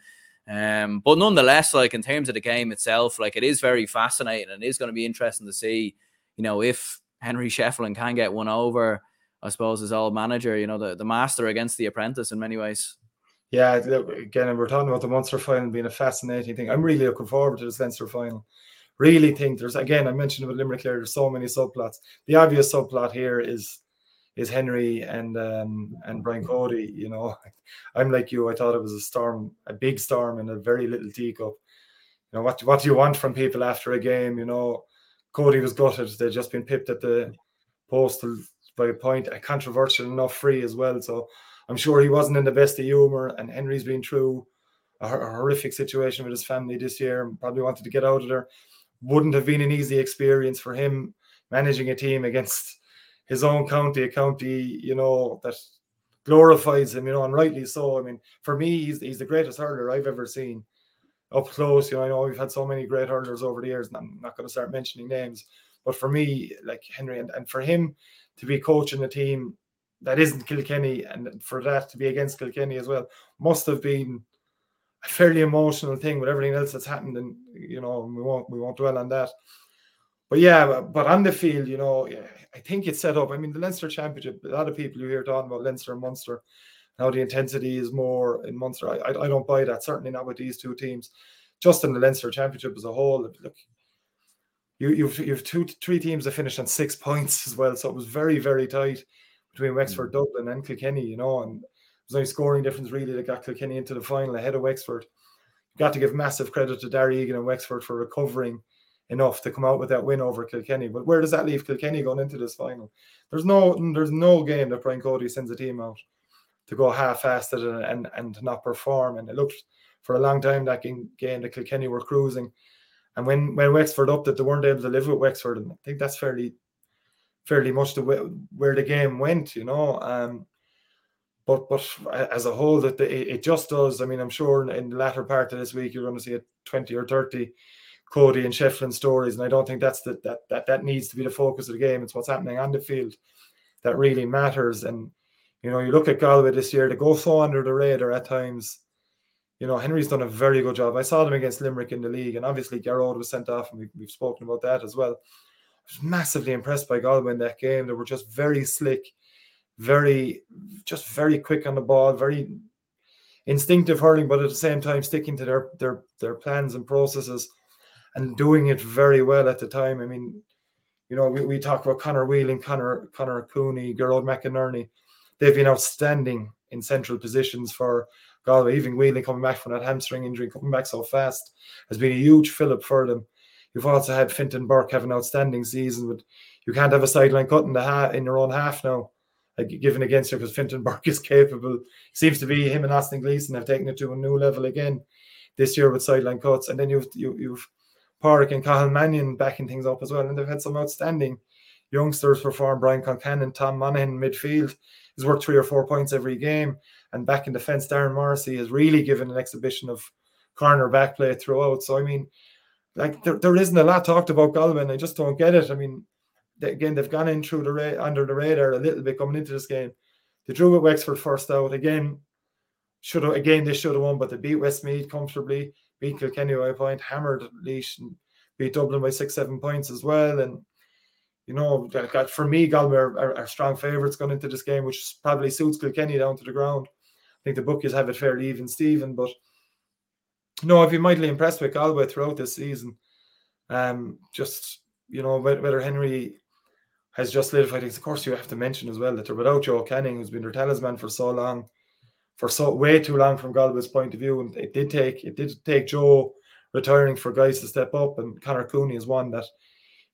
Um, but nonetheless, like in terms of the game itself, like it is very fascinating and it is going to be interesting to see, you know, if Henry Shefflin can get one over I suppose, his old manager, you know, the, the master against the apprentice in many ways. Yeah, again, we're talking about the Munster final being a fascinating thing. I'm really looking forward to this Leinster final. Really think there's again, I mentioned with Limerick there, there's so many subplots. The obvious subplot here is is Henry and um, and Brian Cody. You know, <laughs> I'm like you. I thought it was a storm, a big storm in a very little teacup. You know what? What do you want from people after a game? You know, Cody was gutted. They'd just been pipped at the post by a point, a controversial enough free as well. So I'm sure he wasn't in the best of humor, and Henry's been through a, horrific situation with his family this year and probably wanted to get out of there. Wouldn't have been an easy experience for him managing a team against his own county, a county, you know, that glorifies him, you know, and rightly so. I mean, for me, he's he's the greatest hurler I've ever seen up close. You know, I know we've had so many great hurlers over the years, and I'm not going to start mentioning names. But for me, like Henry, and, and for him to be coaching a team that isn't Kilkenny, and for that to be against Kilkenny as well, must have been a fairly emotional thing with everything else that's happened. And you know, we won't we won't dwell on that. But yeah, but on the field, you know, I think it's set up. I mean, the Leinster Championship. A lot of people you hear talking about Leinster and Munster now the intensity is more in Munster. I, I, I don't buy that. Certainly not with these two teams. Just in the Leinster Championship as a whole, look, you, you've you've two three teams that finished on six <laughs> points as well. So it was very very tight between Wexford, mm. Dublin, and Kilkenny. You know, and there's no scoring difference really that got Kilkenny into the final ahead of Wexford. You got to give massive credit to Darragh Egan and Wexford for recovering enough to come out with that win over Kilkenny. But where does that leave Kilkenny going into this final? There's no there's no game that Brian Cody sends a team out to go half-assed and, and not perform. And it looked for a long time that game, game the Kilkenny were cruising. And when when Wexford up that they weren't able to live with Wexford, and I think that's fairly fairly much the way where the game went, you know. Um, but but as a whole, that it just does. I mean, I'm sure in the latter part of this week you're going to see a 20 or 30 Cody and Shefflin stories, and I don't think that's the, that that that needs to be the focus of the game. It's what's happening on the field that really matters. And you know, you look at Galway this year, they go so under the radar at times. You know, Henry's done a very good job. I saw them against Limerick in the league, and obviously Gearóid was sent off, and we, we've spoken about that as well. I was massively impressed by Galway in that game. They were just very slick, very, just very quick on the ball, very instinctive hurling, but at the same time sticking to their their their plans and processes and doing it very well at the time. I mean, you know, we, we talk about Conor Whelan, Conor Conor Cooney, Gearóid McInerney they've been outstanding in central positions for Galway. Even Whelan coming back from that hamstring injury, coming back so fast, has been a huge fillip for them. You've also had Fintan Burke have an outstanding season, but you can't have a sideline cut in the ha- in your own half now, like, given against you because Fintan Burke <laughs> is capable. Seems to be him and Austin Gleeson have taken it to a new level again this year with sideline cuts, and then you've you, have you have Pádraic and Cathal Mannion backing things up as well, and they've had some outstanding youngsters perform. Brian Concannon, Tom Monaghan in midfield he's worked three or four points every game. And back in defence, Darren Morrissey has really given an exhibition of corner back play throughout. So I mean, like there, there isn't a lot talked about Galway. I just don't get it. I mean, they, again, they've gone in through the ra- under the radar a little bit coming into this game. They drew with Wexford first out. Again, should have again they should have won, but they beat Westmeath comfortably, beat Kilkenny by a point, hammered Laois and beat Dublin by six, seven points as well. And you know, for me, Galway are, are, are, strong favourites going into this game, which probably suits Kilkenny down to the ground. I think the bookies have it fairly even, Stephen. But no, I've been mightily impressed with Galway throughout this season. Um, just you know, whether Henry has just solidified things. Of course, you have to mention as well that they're without Joe Canning, who's been their talisman for so long, for so way too long from Galway's point of view. And it did take it did take Joe retiring for guys to step up, and Conor Cooney is one that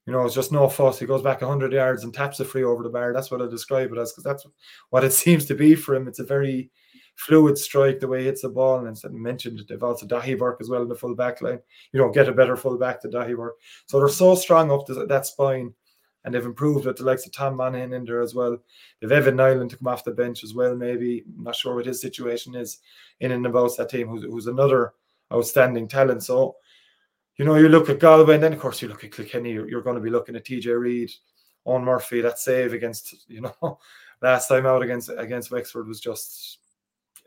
you know, it's just no fuss. He goes back 100 yards and taps a free over the bar. That's what I describe it as because that's what it <laughs> seems to be for him. It's a very fluid strike the way he hits the ball. And as I mentioned, they've also Daithí Burke as well in the full back line. You don't get a better full back to Daithí Burke. So they're so strong up to that spine and they've improved with the likes of Tom Monaghan in there as well. They've Evan Niland to come off the bench as well, maybe. I'm not sure what his situation is in and about that team, who's, who's another outstanding talent. So you know, you look at Galway, and then of course you look at Kilkenny. You're, you're going to be looking at TJ Reid, Eoin Murphy. That save against <laughs> you know last time out against against Wexford was just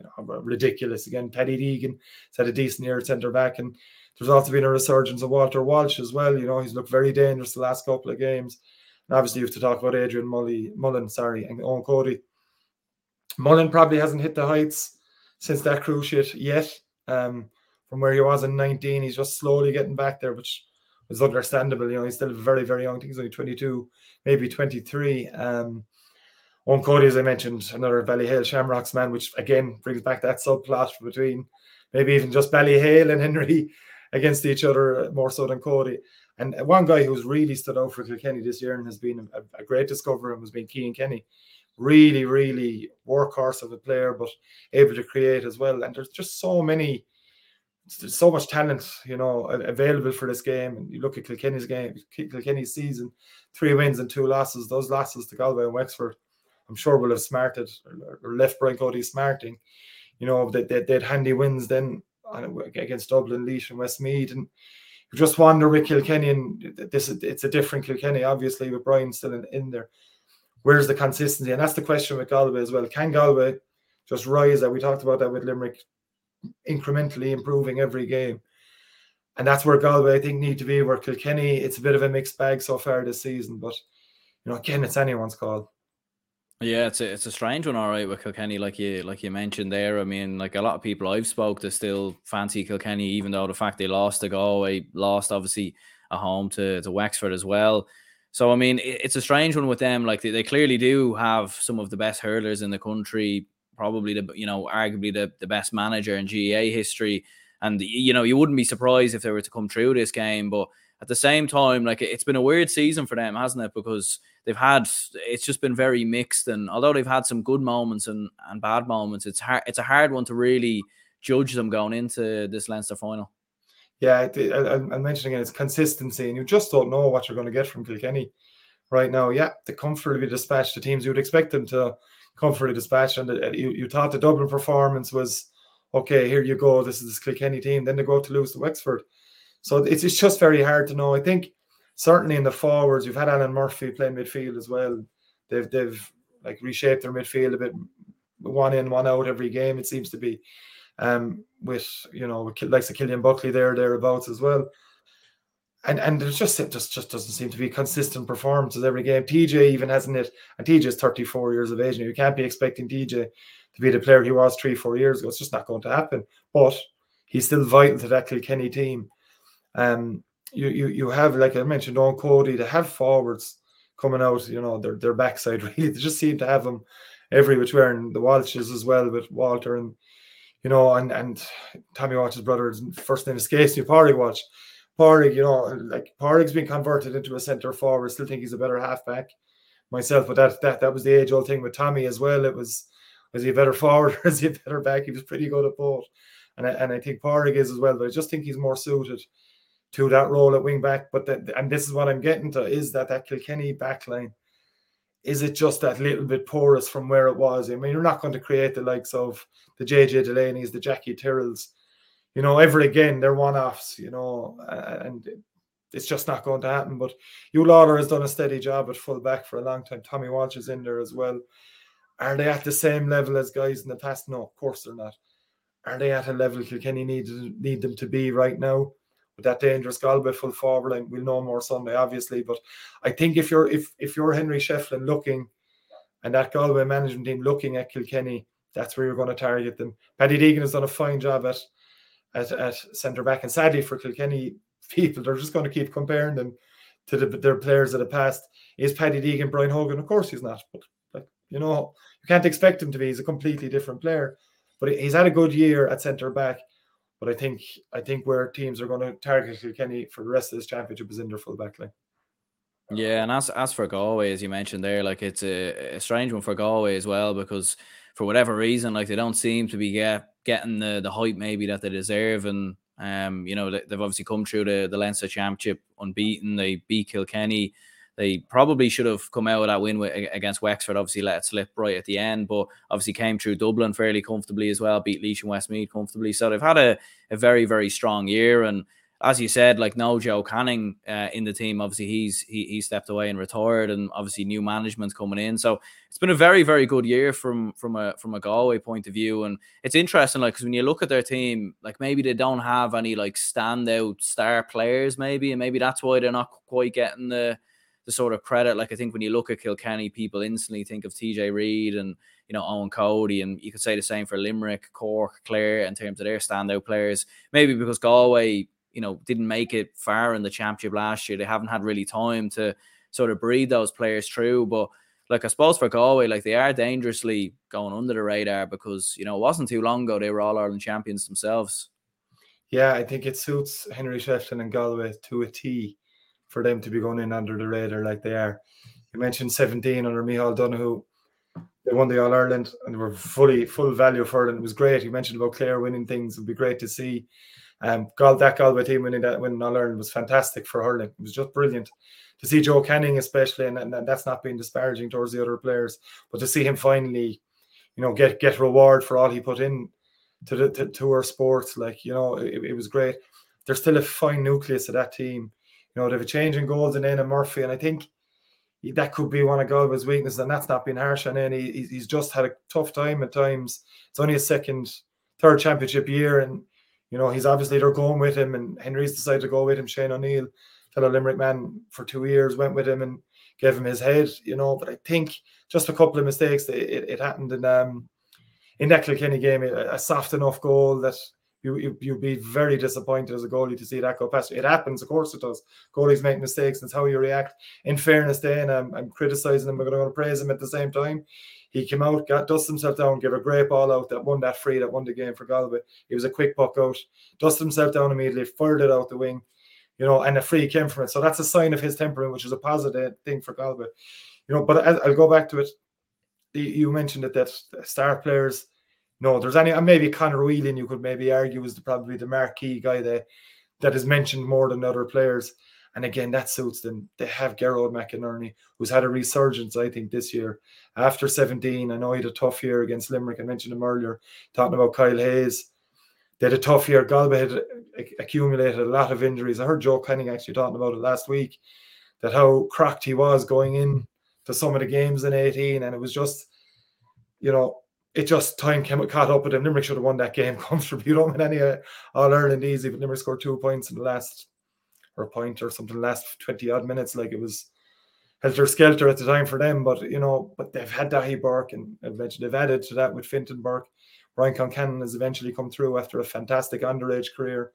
you know ridiculous. Again, Paddy Deegan had a decent year at centre back, and there's also been a resurgence of Walter Walsh as well. You know, he's looked very dangerous the last couple of games. And obviously, you have to talk about Adrian Mully, Mullen, sorry, and Eoin Cody. Mullen probably hasn't hit the heights since that cruciate yet. Um, from where he was in 19. He's just slowly getting back there, which is understandable. You know, he's still very, very young. I think he's only 22, maybe 23. Um, Eoin Cody, as I mentioned, another Ballyhale Shamrocks man, which again brings back that subplot between maybe even just Ballyhale and Henry <laughs> against each other more so than Cody. And one guy who's really stood out for Kilkenny this year and has been a, a great discovery has been Cian Kenny. really, really workhorse of a player, but able to create as well. And there's just so many, there's so much talent, you know, available for this game. And you look at Kilkenny's game, Kilkenny's season, three wins and two losses. Those losses to Galway and Wexford, I'm sure will have smarted or left Brian Cody smarting. You know, they, they, they had handy wins then against Dublin, Laois, and Westmeath, and you just wonder with Kilkenny, and this it's a different Kilkenny, obviously, with Brian still in, in there. Where's the consistency? And that's the question with Galway as well. Can Galway just rise? That we talked about that with Limerick, incrementally improving every game. And that's where Galway, I think, need to be. Where Kilkenny, it's a bit of a mixed bag so far this season. But you know, again, it's anyone's call. Yeah, it's a it's a strange one, all right, with Kilkenny, like you like you mentioned there. I mean, like a lot of people I've spoke to still fancy Kilkenny, even though the fact they lost to Galway, lost obviously a home to, to Wexford as well. So I mean, it's a strange one with them. Like they, they clearly do have some of the best hurlers in the country, probably the you know arguably the, the best manager in GAA history. And you know you wouldn't be surprised if they were to come through this game, but at the same time, like it's been a weird season for them, hasn't it? Because they've had it's just been very mixed, and although they've had some good moments and, and bad moments, it's hard. It's a hard one to really judge them going into this Leinster final. Yeah, I, am mentioning it, it's consistency, and you just don't know what you're going to get from Kilkenny right now. Yeah, the comfortably dispatched the teams you would expect them to comfortably dispatch, and the, you, you thought the Dublin performance was okay. Here you go, this is this Kilkenny team. Then they go to lose to Wexford so it's, it's just very hard to know. I think certainly in the forwards, you've had Alan Murphy playing midfield as well. They've they've like reshaped their midfield a bit, one in, one out every game. It seems to be, um, with you know, with like Cillian Buckley there thereabouts as well. And and there's just it just just doesn't seem to be consistent performances every game. TJ even hasn't it, and TJ is 34 years of age now. You can't be expecting TJ to be the player he was three four years ago. It's just not going to happen. But he's still vital to that Kilkenny team um, you you you have like I mentioned, Eoin Cody, they have forwards coming out. You know, their their backside <laughs> really. They just seem to have them every which way, and the Walshes as well with Walter and you know, and and Tommy Walsh's brother, first name escapes me, Pádraig Walsh. Pádraig, you know, like Pádraig's been converted into a centre forward. Still think he's a better halfback myself, but that that that was the age old thing with Tommy as well. It was was he a better <laughs> forward or is he a better back? He was pretty good at both, and I, and I think Pádraig is as well. But I just think he's more suited to that role at wing back. But the, and this is what I'm getting to is that that Kilkenny backline is it just that little bit porous from where it was? I mean, you're not going to create the likes of the JJ Delaney's, the Jackie Tyrrells, you know, ever again. They're one offs, you know, uh, and it's just not going to happen. But Huw Lawlor has done a steady job at full back for a long time. Tommy Walsh is in there as well. Are they at the same level as guys in the past? No, of course they're not. Are they at a level Kilkenny need need them to be right now? With that dangerous Galway full forward line. We'll know more Sunday, obviously. But I think if you're if if you're Henry Shefflin looking and that Galway management team looking at Kilkenny, that's where you're going to target them. Paddy Deegan has done a fine job at at, at centre back, and sadly for Kilkenny people, they're just going to keep comparing them to the, their players of the past. Is Paddy Deegan Brian Hogan? Of course he's not, but like you know, you can't expect him to be. He's a completely different player. But he's had a good year at centre back. But I think I think where teams are going to target Kilkenny for the rest of this championship is in their full back line. Yeah, and as as for Galway, as you mentioned there, like it's a, a strange one for Galway as well because for whatever reason, like they don't seem to be get, getting the the hype maybe that they deserve, and um, you know they've obviously come through the the Leinster Championship unbeaten. They beat Kilkenny they probably should have come out with that win against Wexford. Obviously, let it slip right at the end, but obviously came through Dublin fairly comfortably as well. Beat Laois and Westmeath comfortably. So they've had a, a very very strong year. And as you said, like no Joe Canning uh, in the team. Obviously, he's he, he stepped away and retired, and obviously new management coming in. So it's been a very very good year from from a from a Galway point of view. And it's interesting, like because when you look at their team, like maybe they don't have any like standout star players, maybe, and maybe that's why they're not quite getting the the sort of credit. Like I think when you look at Kilkenny, people instantly think of TJ Reid and you know Eoin Cody, and you could say the same for Limerick, Cork, Clare in terms of their standout players. Maybe because Galway, you know, didn't make it far in the championship last year, they haven't had really time to sort of breed those players through. But like I suppose for Galway, like they are dangerously going under the radar because you know it wasn't too long ago they were all Ireland champions themselves. Yeah, I think it suits Henry Shefflin and Galway to a T for them to be going in under the radar like they are. You mentioned 17 under Micheál Donoghue. they won the All Ireland and were fully full value for it. And it was great. You mentioned about Clare winning things. It'd be great to see. Um, that Galway team winning that winning All Ireland was fantastic for hurling. It was just brilliant to see Joe Canning, especially, and, and that's not being disparaging towards the other players, but to see him finally, you know, get get reward for all he put in to the to, to our sports, like you know, it, it was great. There's still a fine nucleus of that team. Know, they have a change in goals in Éanna Murphy, and I think that could be one of Galway's weaknesses, and that's not being harsh on any. He's just had a tough time at times. It's only a second, third championship year, and you know he's obviously they're going with him, and Henry's decided to go with him. Shane O'Neill, fellow Limerick man for two years, went with him and gave him his head. You know, but I think just a couple of mistakes. It, it happened in um in that Kilkenny game, a soft enough goal that you, you you'd be very disappointed as a goalie to see that go past. It happens, of course it does. Goalies make mistakes. It's how you react. In fairness, then I'm, I'm criticizing him, but I'm going to praise him at the same time. He came out, got dusted himself down, gave a great ball out that won that free, that won the game for Galway. He was a quick puck out, dusted himself down immediately, fired it out the wing, you know, and a free came from it. So that's a sign of his temperament, which is a positive thing for Galway. You know, but I'll go back to it. You mentioned it that star players no, there's any, and maybe Conor Whelan, you could maybe argue is the, probably the marquee guy that that is mentioned more than other players. And again, that suits them. They have Gearóid McInerney, who's had a resurgence, I think, this year. After 17, I know he had a tough year against Limerick. I mentioned him earlier, talking about Kyle Hayes. They had a tough year. Galway had accumulated a lot of injuries. I heard Joe Canning actually talking about it last week, that how cracked he was going in to some of the games in 18. And it was just, you know, it just time came caught up with him. Limerick should have won that game <laughs> comfortably. You don't win any uh, All Ireland easy, but Limerick scored two points in the last or a point or something, last 20 odd minutes. Like it was helter skelter at the time for them. But you know, but they've had Daithí Burke and eventually they've added to that with Fintan Burke. Brian Concannon has eventually come through after a fantastic underage career.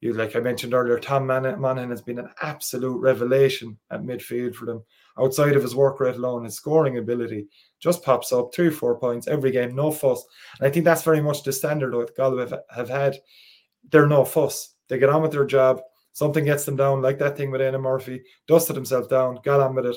You like I mentioned earlier, Tom Monaghan has been an absolute revelation at midfield for them. Outside of his work rate alone, his scoring ability just pops up three or four points every game, no fuss. And I think that's very much the standard that Galway have, have had. They're no fuss. They get on with their job. Something gets them down, like that thing with Éanna Murphy, dusted himself down, got on with it,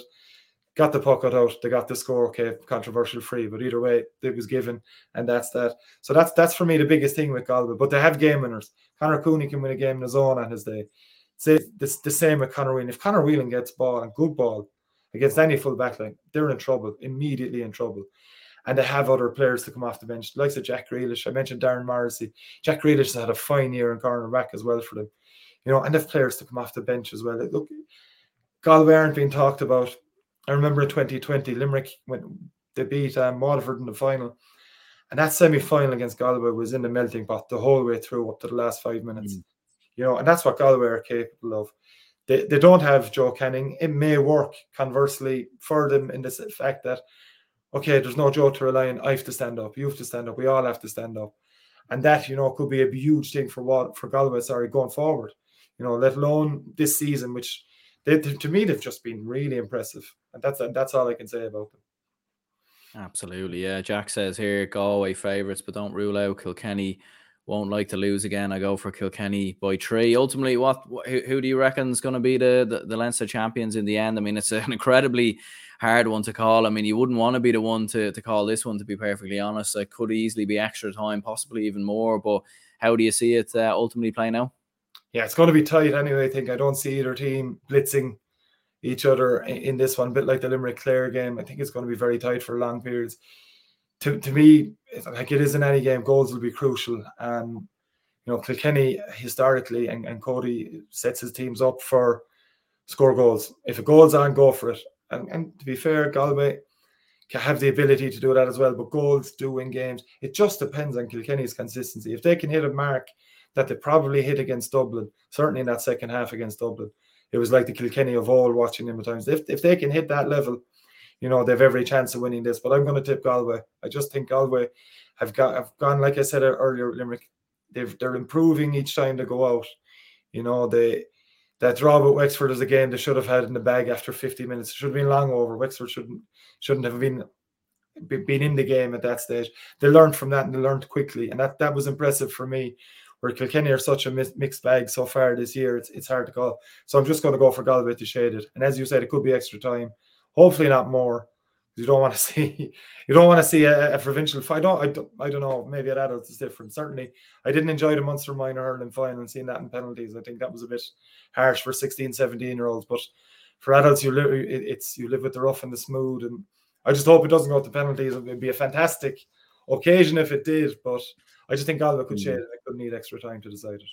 got the puck out, they got the score. Okay, controversial free, but either way, it was given, and that's that. So that's that's for me the biggest thing with Galway. But they have game winners. Conor Cooney can win a game in his own on his day. Say the, the same with Conor Whelan. If Conor Whelan gets ball and good ball, against any full backline, they're in trouble, immediately in trouble. And they have other players to come off the bench, like of Jack Grealish. I mentioned Darren Morrissey. Jack Grealish has had a fine year in cornerback as well for them. You know, and they've players to come off the bench as well. Look, Galway aren't being talked about. I remember in 2020, Limerick when they beat um, Waterford in the final. And that semi final against Galway was in the melting pot the whole way through up to the last five minutes. Mm. You know, and that's what Galway are capable of. They, they don't have Joe Canning. It may work conversely for them in the fact that, okay, there's no Joe to rely on. I have to stand up. You have to stand up. We all have to stand up. And that, you know, could be a huge thing for what for Galway, sorry, going forward. You know, let alone this season, which they, to me they've just been really impressive. And that's that's all I can say about them. Absolutely, yeah. Jack says here, Galway favourites, but don't rule out Kilkenny won't like to lose again. I go for Kilkenny by three. Ultimately, what who, who do you reckon is going to be the, the, the Leinster champions in the end? I mean, it's an <laughs> incredibly hard one to call. I mean, you wouldn't want to be the one to, to call this one, to be perfectly honest. It could easily be extra time, possibly even more. But how do you see it uh, ultimately playing out? Yeah, it's going to be tight anyway. I think I don't see either team blitzing each other in this one, a bit like the Limerick Clare game. I think it's going to be very tight for long periods to, to me, like it is in any game, goals will be crucial. Um, you know, Kilkenny historically and, and Cody sets his teams up for score goals. If a goal's on, go for it. And, and to be fair, Galway can have the ability to do that as well. But goals do win games. It just depends on Kilkenny's consistency. If they can hit a mark that they probably hit against Dublin, certainly in that second half against Dublin, it was like the Kilkenny of all watching them at times. If, if they can hit that level, you know they've every chance of winning this. But I'm going to tip Galway. I just think Galway have got have gone like I said earlier. Limerick, they've they're improving each time they go out. You know they that draw with Wexford is a game they should have had in the bag after 50 minutes. It should have been long over. Wexford shouldn't shouldn't have been been in the game at that stage. They learned from that and they learned quickly, and that that was impressive for me. Where Kilkenny are such a mixed bag so far this year, it's, it's hard to call. So I'm just going to go for Galway to shade it. And as you said, it could be extra time hopefully not more. You don't want to <laughs> see you don't want to see a, a provincial fight. I don't, I don't I don't know. Maybe at adults it's different. Certainly, I didn't enjoy the Munster minor hurling final and seeing that in penalties. I think that was a bit harsh for 16, 17 year olds. But for adults, you live it's you live with the rough and the smooth, and I just hope it doesn't go to penalties. It would be a fantastic occasion if it did, but I just think Galway could shade it. I could need extra time to decide it.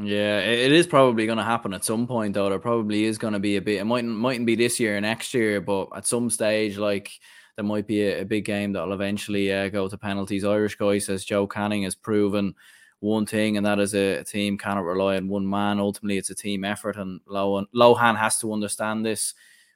Yeah, it is probably going to happen at some point, though. There probably is going to be a bit. It mightn't mightn't be this year or next year, but at some stage, like there might be a, a big game that'll eventually uh, go to penalties. Irish guy says Joe Canning has proven one thing, and that is a, a, team cannot rely on one man. Ultimately, it's a team effort, and Lohan, Lohan has to understand this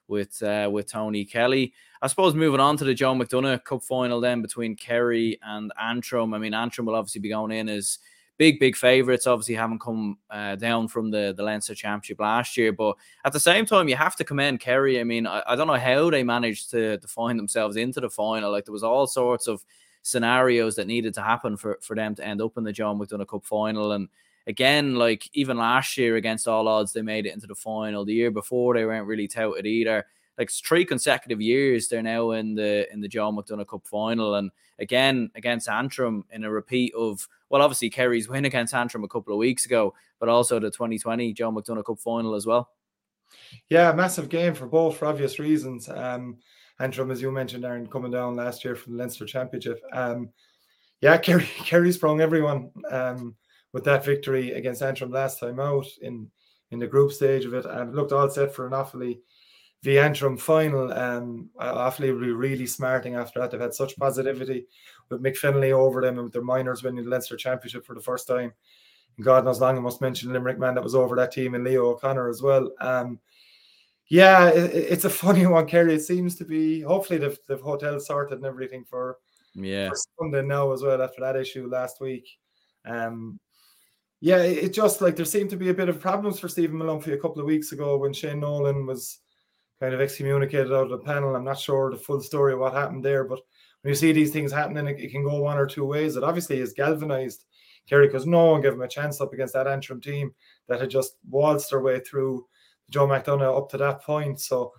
with uh, with Tony Kelly. I suppose moving on to the Joe McDonagh Cup final then between Kerry and Antrim. I mean, Antrim will obviously be going in as big, big favourites. Obviously, haven't come uh, down from the, the Leinster Championship last year. But at the same time, you have to commend Kerry. I mean, I, I don't know how they managed to, to find themselves into the final. Like, there was all sorts of scenarios that needed to happen for, for them to end up in the Joe McDonagh Cup final. And again, like, even last year, against all odds, they made it into the final. The year before, they weren't really touted either like three consecutive years they're now in the in the Joe McDonagh Cup final and again against Antrim in a repeat of well obviously Kerry's win against Antrim a couple of weeks ago but also the 2020 Joe McDonagh Cup final as well. Yeah, massive game for both for obvious reasons. Um, Antrim, as you mentioned, Aaron, coming down last year from the Leinster Championship. Um, yeah, <laughs> Kerry Kerry sprung everyone um, with that victory against Antrim last time out in in the group stage of it, and looked all set for an awfully the Antrim final, um, Offaly will be really smarting after that. They've had such positivity with Michael Fennelly over them and with their minors winning the Leinster Championship for the first time. And God knows long, I must mention Limerick man that was over that team and Leo O'Connor as well. Um, yeah, it, it's a <laughs> funny one, Kerry. It seems to be. Hopefully, they've, they've hotels sorted and everything for yeah for Sunday now as well after that issue last week. Um, yeah, it, it just like there seemed to be a bit of problems for Stephen Molumphy a couple of weeks ago when Shane Nolan was kind of excommunicated out of the panel. I'm not sure the full story of what happened there, but when you see these things happening, it, it can go one or two ways. It obviously has galvanized Kerry because no one gave him a chance up against that Antrim team that had just waltzed their way through Joe McDonagh up to that point. So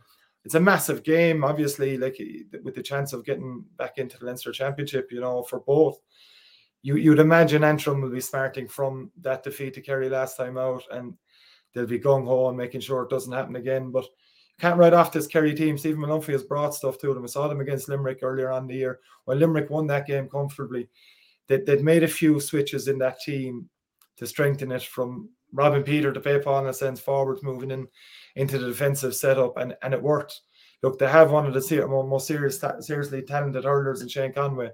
it's a massive game, obviously, like eh, with the chance of getting back into the Leinster Championship, you know, for both. You, you'd imagine Antrim will be starting from that defeat to Kerry last time out, and they'll be gung ho and making sure it doesn't happen again. But can't write off this Kerry team. Stephen Molumphy has brought stuff to them. I saw them against Limerick earlier on the year. When Limerick won that game comfortably, they, they'd made a few switches in that team to strengthen it from Robin Peter to Pay Paul in a sense forwards moving in into the defensive setup and, and it worked. Look, they have one of the most serious, seriously talented hurlers in Shane Conway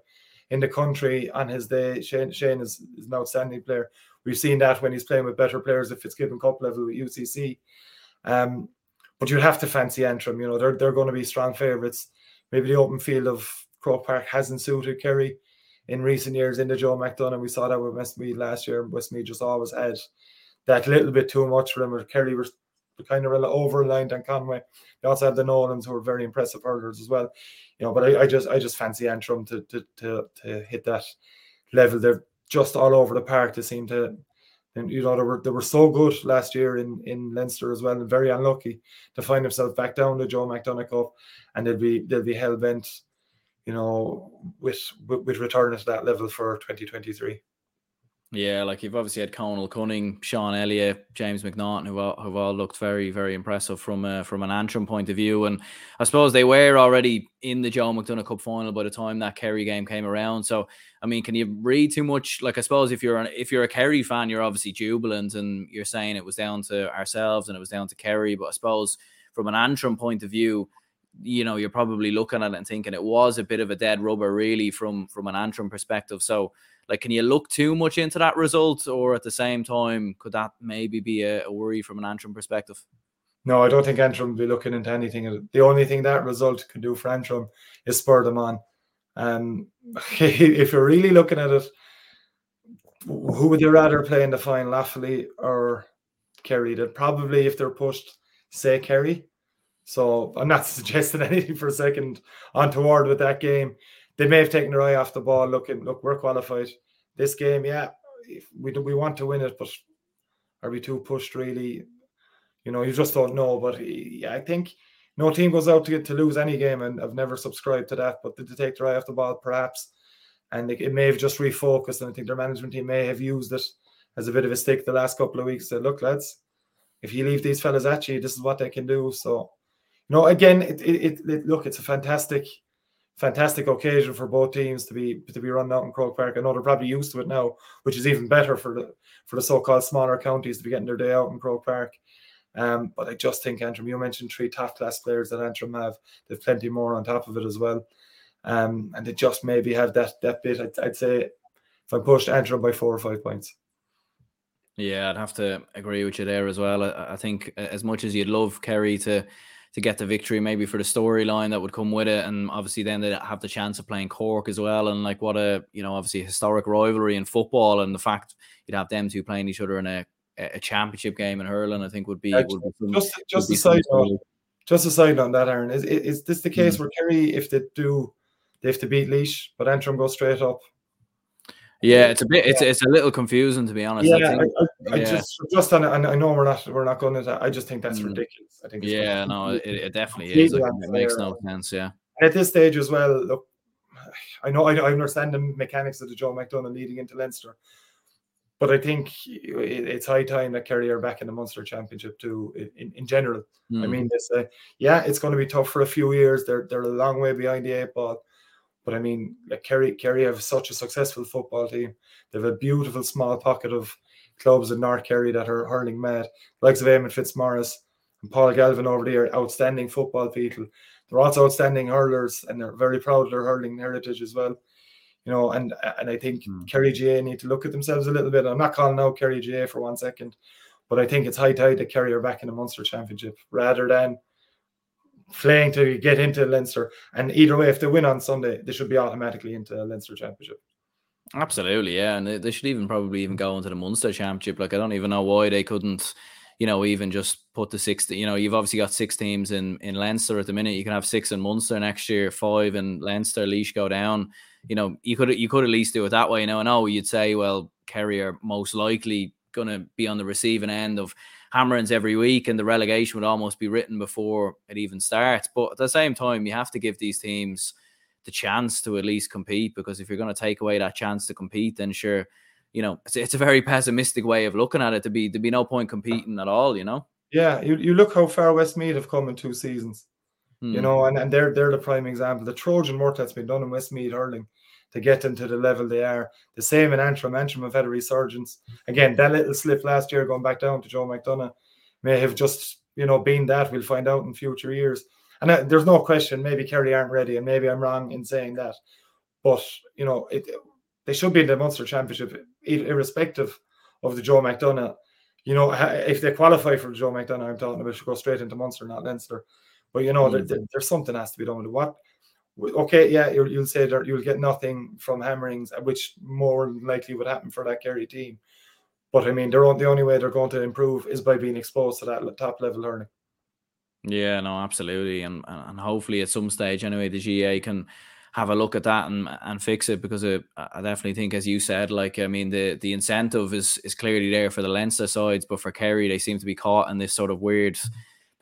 in the country on his day. Shane, Shane is, is an outstanding player. We've seen that when he's playing with better players Fitzgibbon Cup level with UCC. Um, but you'd have to fancy Antrim. You know, they're they're going to be strong favourites. Maybe the open field of Croke Park hasn't suited Kerry in recent years in the Joe McDonagh. We saw that with Westmeath last year. Westmeath just always had that little bit too much for them. Kerry were kind of over reliant on Conway. They also had the Nolans who were very impressive hurlers as well. You know, but I, I just I just fancy Antrim to, to to to hit that level. They're just all over the park. They seem to and you know they were they were so good last year in in Leinster as well, and very unlucky to find themselves back down the Joe McDonagh Cup, and they'll be they'll be hell bent, you know, with with, with returning to that level for 2023. Yeah, like you've obviously had Conal Cunning, Sean Elliott, James McNaughton, who all, all looked very, very impressive from a, from an Antrim point of view. And I suppose they were already in the Joe McDonagh Cup final by the time that Kerry game came around. So, I mean, can you read too much? Like, I suppose if you're an, if you're a Kerry fan, you're obviously jubilant and you're saying it was down to ourselves and it was down to Kerry. But I suppose from an Antrim point of view, you know, you're probably looking at it and thinking it was a bit of a dead rubber, really, from from an Antrim perspective. So like, can you look too much into that result, or at the same time, could that maybe be a, a worry from an Antrim perspective? No, I don't think Antrim will be looking into anything. The only thing that result can do for Antrim is spur them on. Um, <laughs> if you're really looking at it, who would you rather play in the final, Offaly or Kerry? That probably, if they're pushed, say Kerry. So I'm not <laughs> suggesting anything for a second on toward with that game they may have taken their eye off the ball. Looking, look, we're qualified. This game, yeah, we do, we want to win it, but are we too pushed? Really, you know, you just don't know. But yeah, I think no team goes out to get to lose any game, and I've never subscribed to that. But to take their eye off the ball, perhaps, and it, it may have just refocused, and I think their management team may have used it as a bit of a stick the last couple of weeks. Said, look, lads, if you leave these fellas at you, this is what they can do. So, you know, again, it, it, it look, it's a fantastic, fantastic occasion for both teams to be to be run out in Croke Park. I know they're probably used to it now, which is even better for the for the so-called smaller counties to be getting their day out in Croke Park. Um, but I just think Antrim, you mentioned three top class players that Antrim have. They've plenty more on top of it as well. Um, and they just maybe have that that bit. I'd, I'd say if I pushed Antrim by four or five points. Yeah, I'd have to agree with you there as well. I, I think as much as you'd love Kerry to to get the victory, maybe for the storyline that would come with it, and obviously then they have the chance of playing Cork as well, and like what a you know obviously historic rivalry in football, and the fact you'd have them two playing each other in a a championship game in hurling, I think would be, yeah, would be some, just just a side note. Just a side on that, Aaron. Is, is this the case mm. where Kerry, if they do, they have to beat Laois, but Antrim go straight up? Yeah, it's a bit, it's, it's a little confusing to be honest. Yeah, I, think, I, I, yeah. just just on, and I know we're not we're not going to. I just think that's mm. ridiculous. I think. yeah, no, it, it definitely is. Like, it makes no sense. Yeah. At this stage as well, look, I know I, I understand the mechanics of the Joe McDonagh leading into Leinster, but I think it's high time that Kerry are back in the Munster Championship too. In, in general, mm. I mean, this, uh, yeah, it's going to be tough for a few years. They're they're a long way behind the eight ball, but I mean, like Kerry, Kerry have such a successful football team. They have a beautiful small pocket of clubs in North Kerry that are hurling mad, likes of Eamon Fitzmaurice and Paul Galvin over there, outstanding football people. They're also outstanding hurlers, and they're very proud of their hurling heritage as well you know, and and I think mm. Kerry GA need to look at themselves a little bit. I'm not calling out Kerry GA for one second, but I think it's high time that Kerry are back in the Munster Championship rather than playing to get into Leinster. And either way, if they win on Sunday, they should be automatically into Leinster Championship. Absolutely, yeah, and they should even probably even go into the Munster Championship. Like I don't even know why they couldn't you know, even just put the six, you know, you've obviously got six teams in in Leinster at the minute. You can have six in Munster next year, five in Leinster, Laois go down you know, you could you could at least do it that way. You know, I know you'd say, well, Kerry are most likely going to be on the receiving end of hammerings every week, and the relegation would almost be written before it even starts. But at the same time, you have to give these teams the chance to at least compete because if you're going to take away that chance to compete, then sure, you know, it's, it's a very <laughs> pessimistic way of looking at it. To be to be no point competing at all, you know. Yeah, you, you look how far Westmeath have come in two seasons. You hmm. know, and, and they're they're the prime example. The Trojan work that's been done in Westmeath hurling to get them to the level they are. The same in Antrim. Antrim have had a resurgence. Again, that little slip last year going back down to Joe McDonagh may have just, you know, been that. We'll find out in future years. And uh, there's no question, maybe Kerry aren't ready, and maybe I'm wrong in saying that. But, you know, it, they should be in the Munster Championship, irrespective of the Joe McDonagh. You know, if they qualify for Joe McDonagh, I'm talking about should go straight into Munster, not Leinster. But you know, mm-hmm. there, there, there's something has to be done with it. What okay, yeah, you'll say that you'll get nothing from hammerings, uh, which more likely would happen for that Kerry team. But I mean, they're on, the only way they're going to improve is by being exposed to that top level learning. Yeah, no, absolutely, and and hopefully at some stage, anyway, the GAA can have a look at that and and fix it because uh, it, I definitely think, as you said, like I mean, the the incentive is is clearly there for the Leinster sides, but for Kerry, they seem to be caught in this sort of weird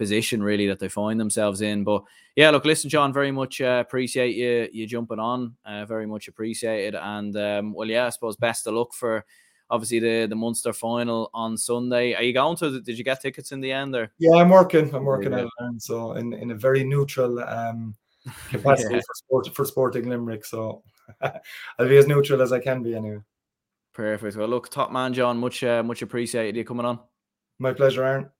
position really that they find themselves in. But yeah, look, listen, John, very much uh, appreciate you you jumping on. Uh, very much appreciated. And um, well, yeah, I suppose best of luck for obviously the the Munster final on Sunday. Are you going to? Did you get tickets in the end? Or yeah, I'm working. I'm working yeah. it, so in in a very neutral um, <laughs> capacity yeah. for sport for Sporting Limerick. So <laughs> I'll be as neutral as I can be anyway. Perfect. Well, look, top man, John. Much uh, much appreciated you coming on. My pleasure, Aaron.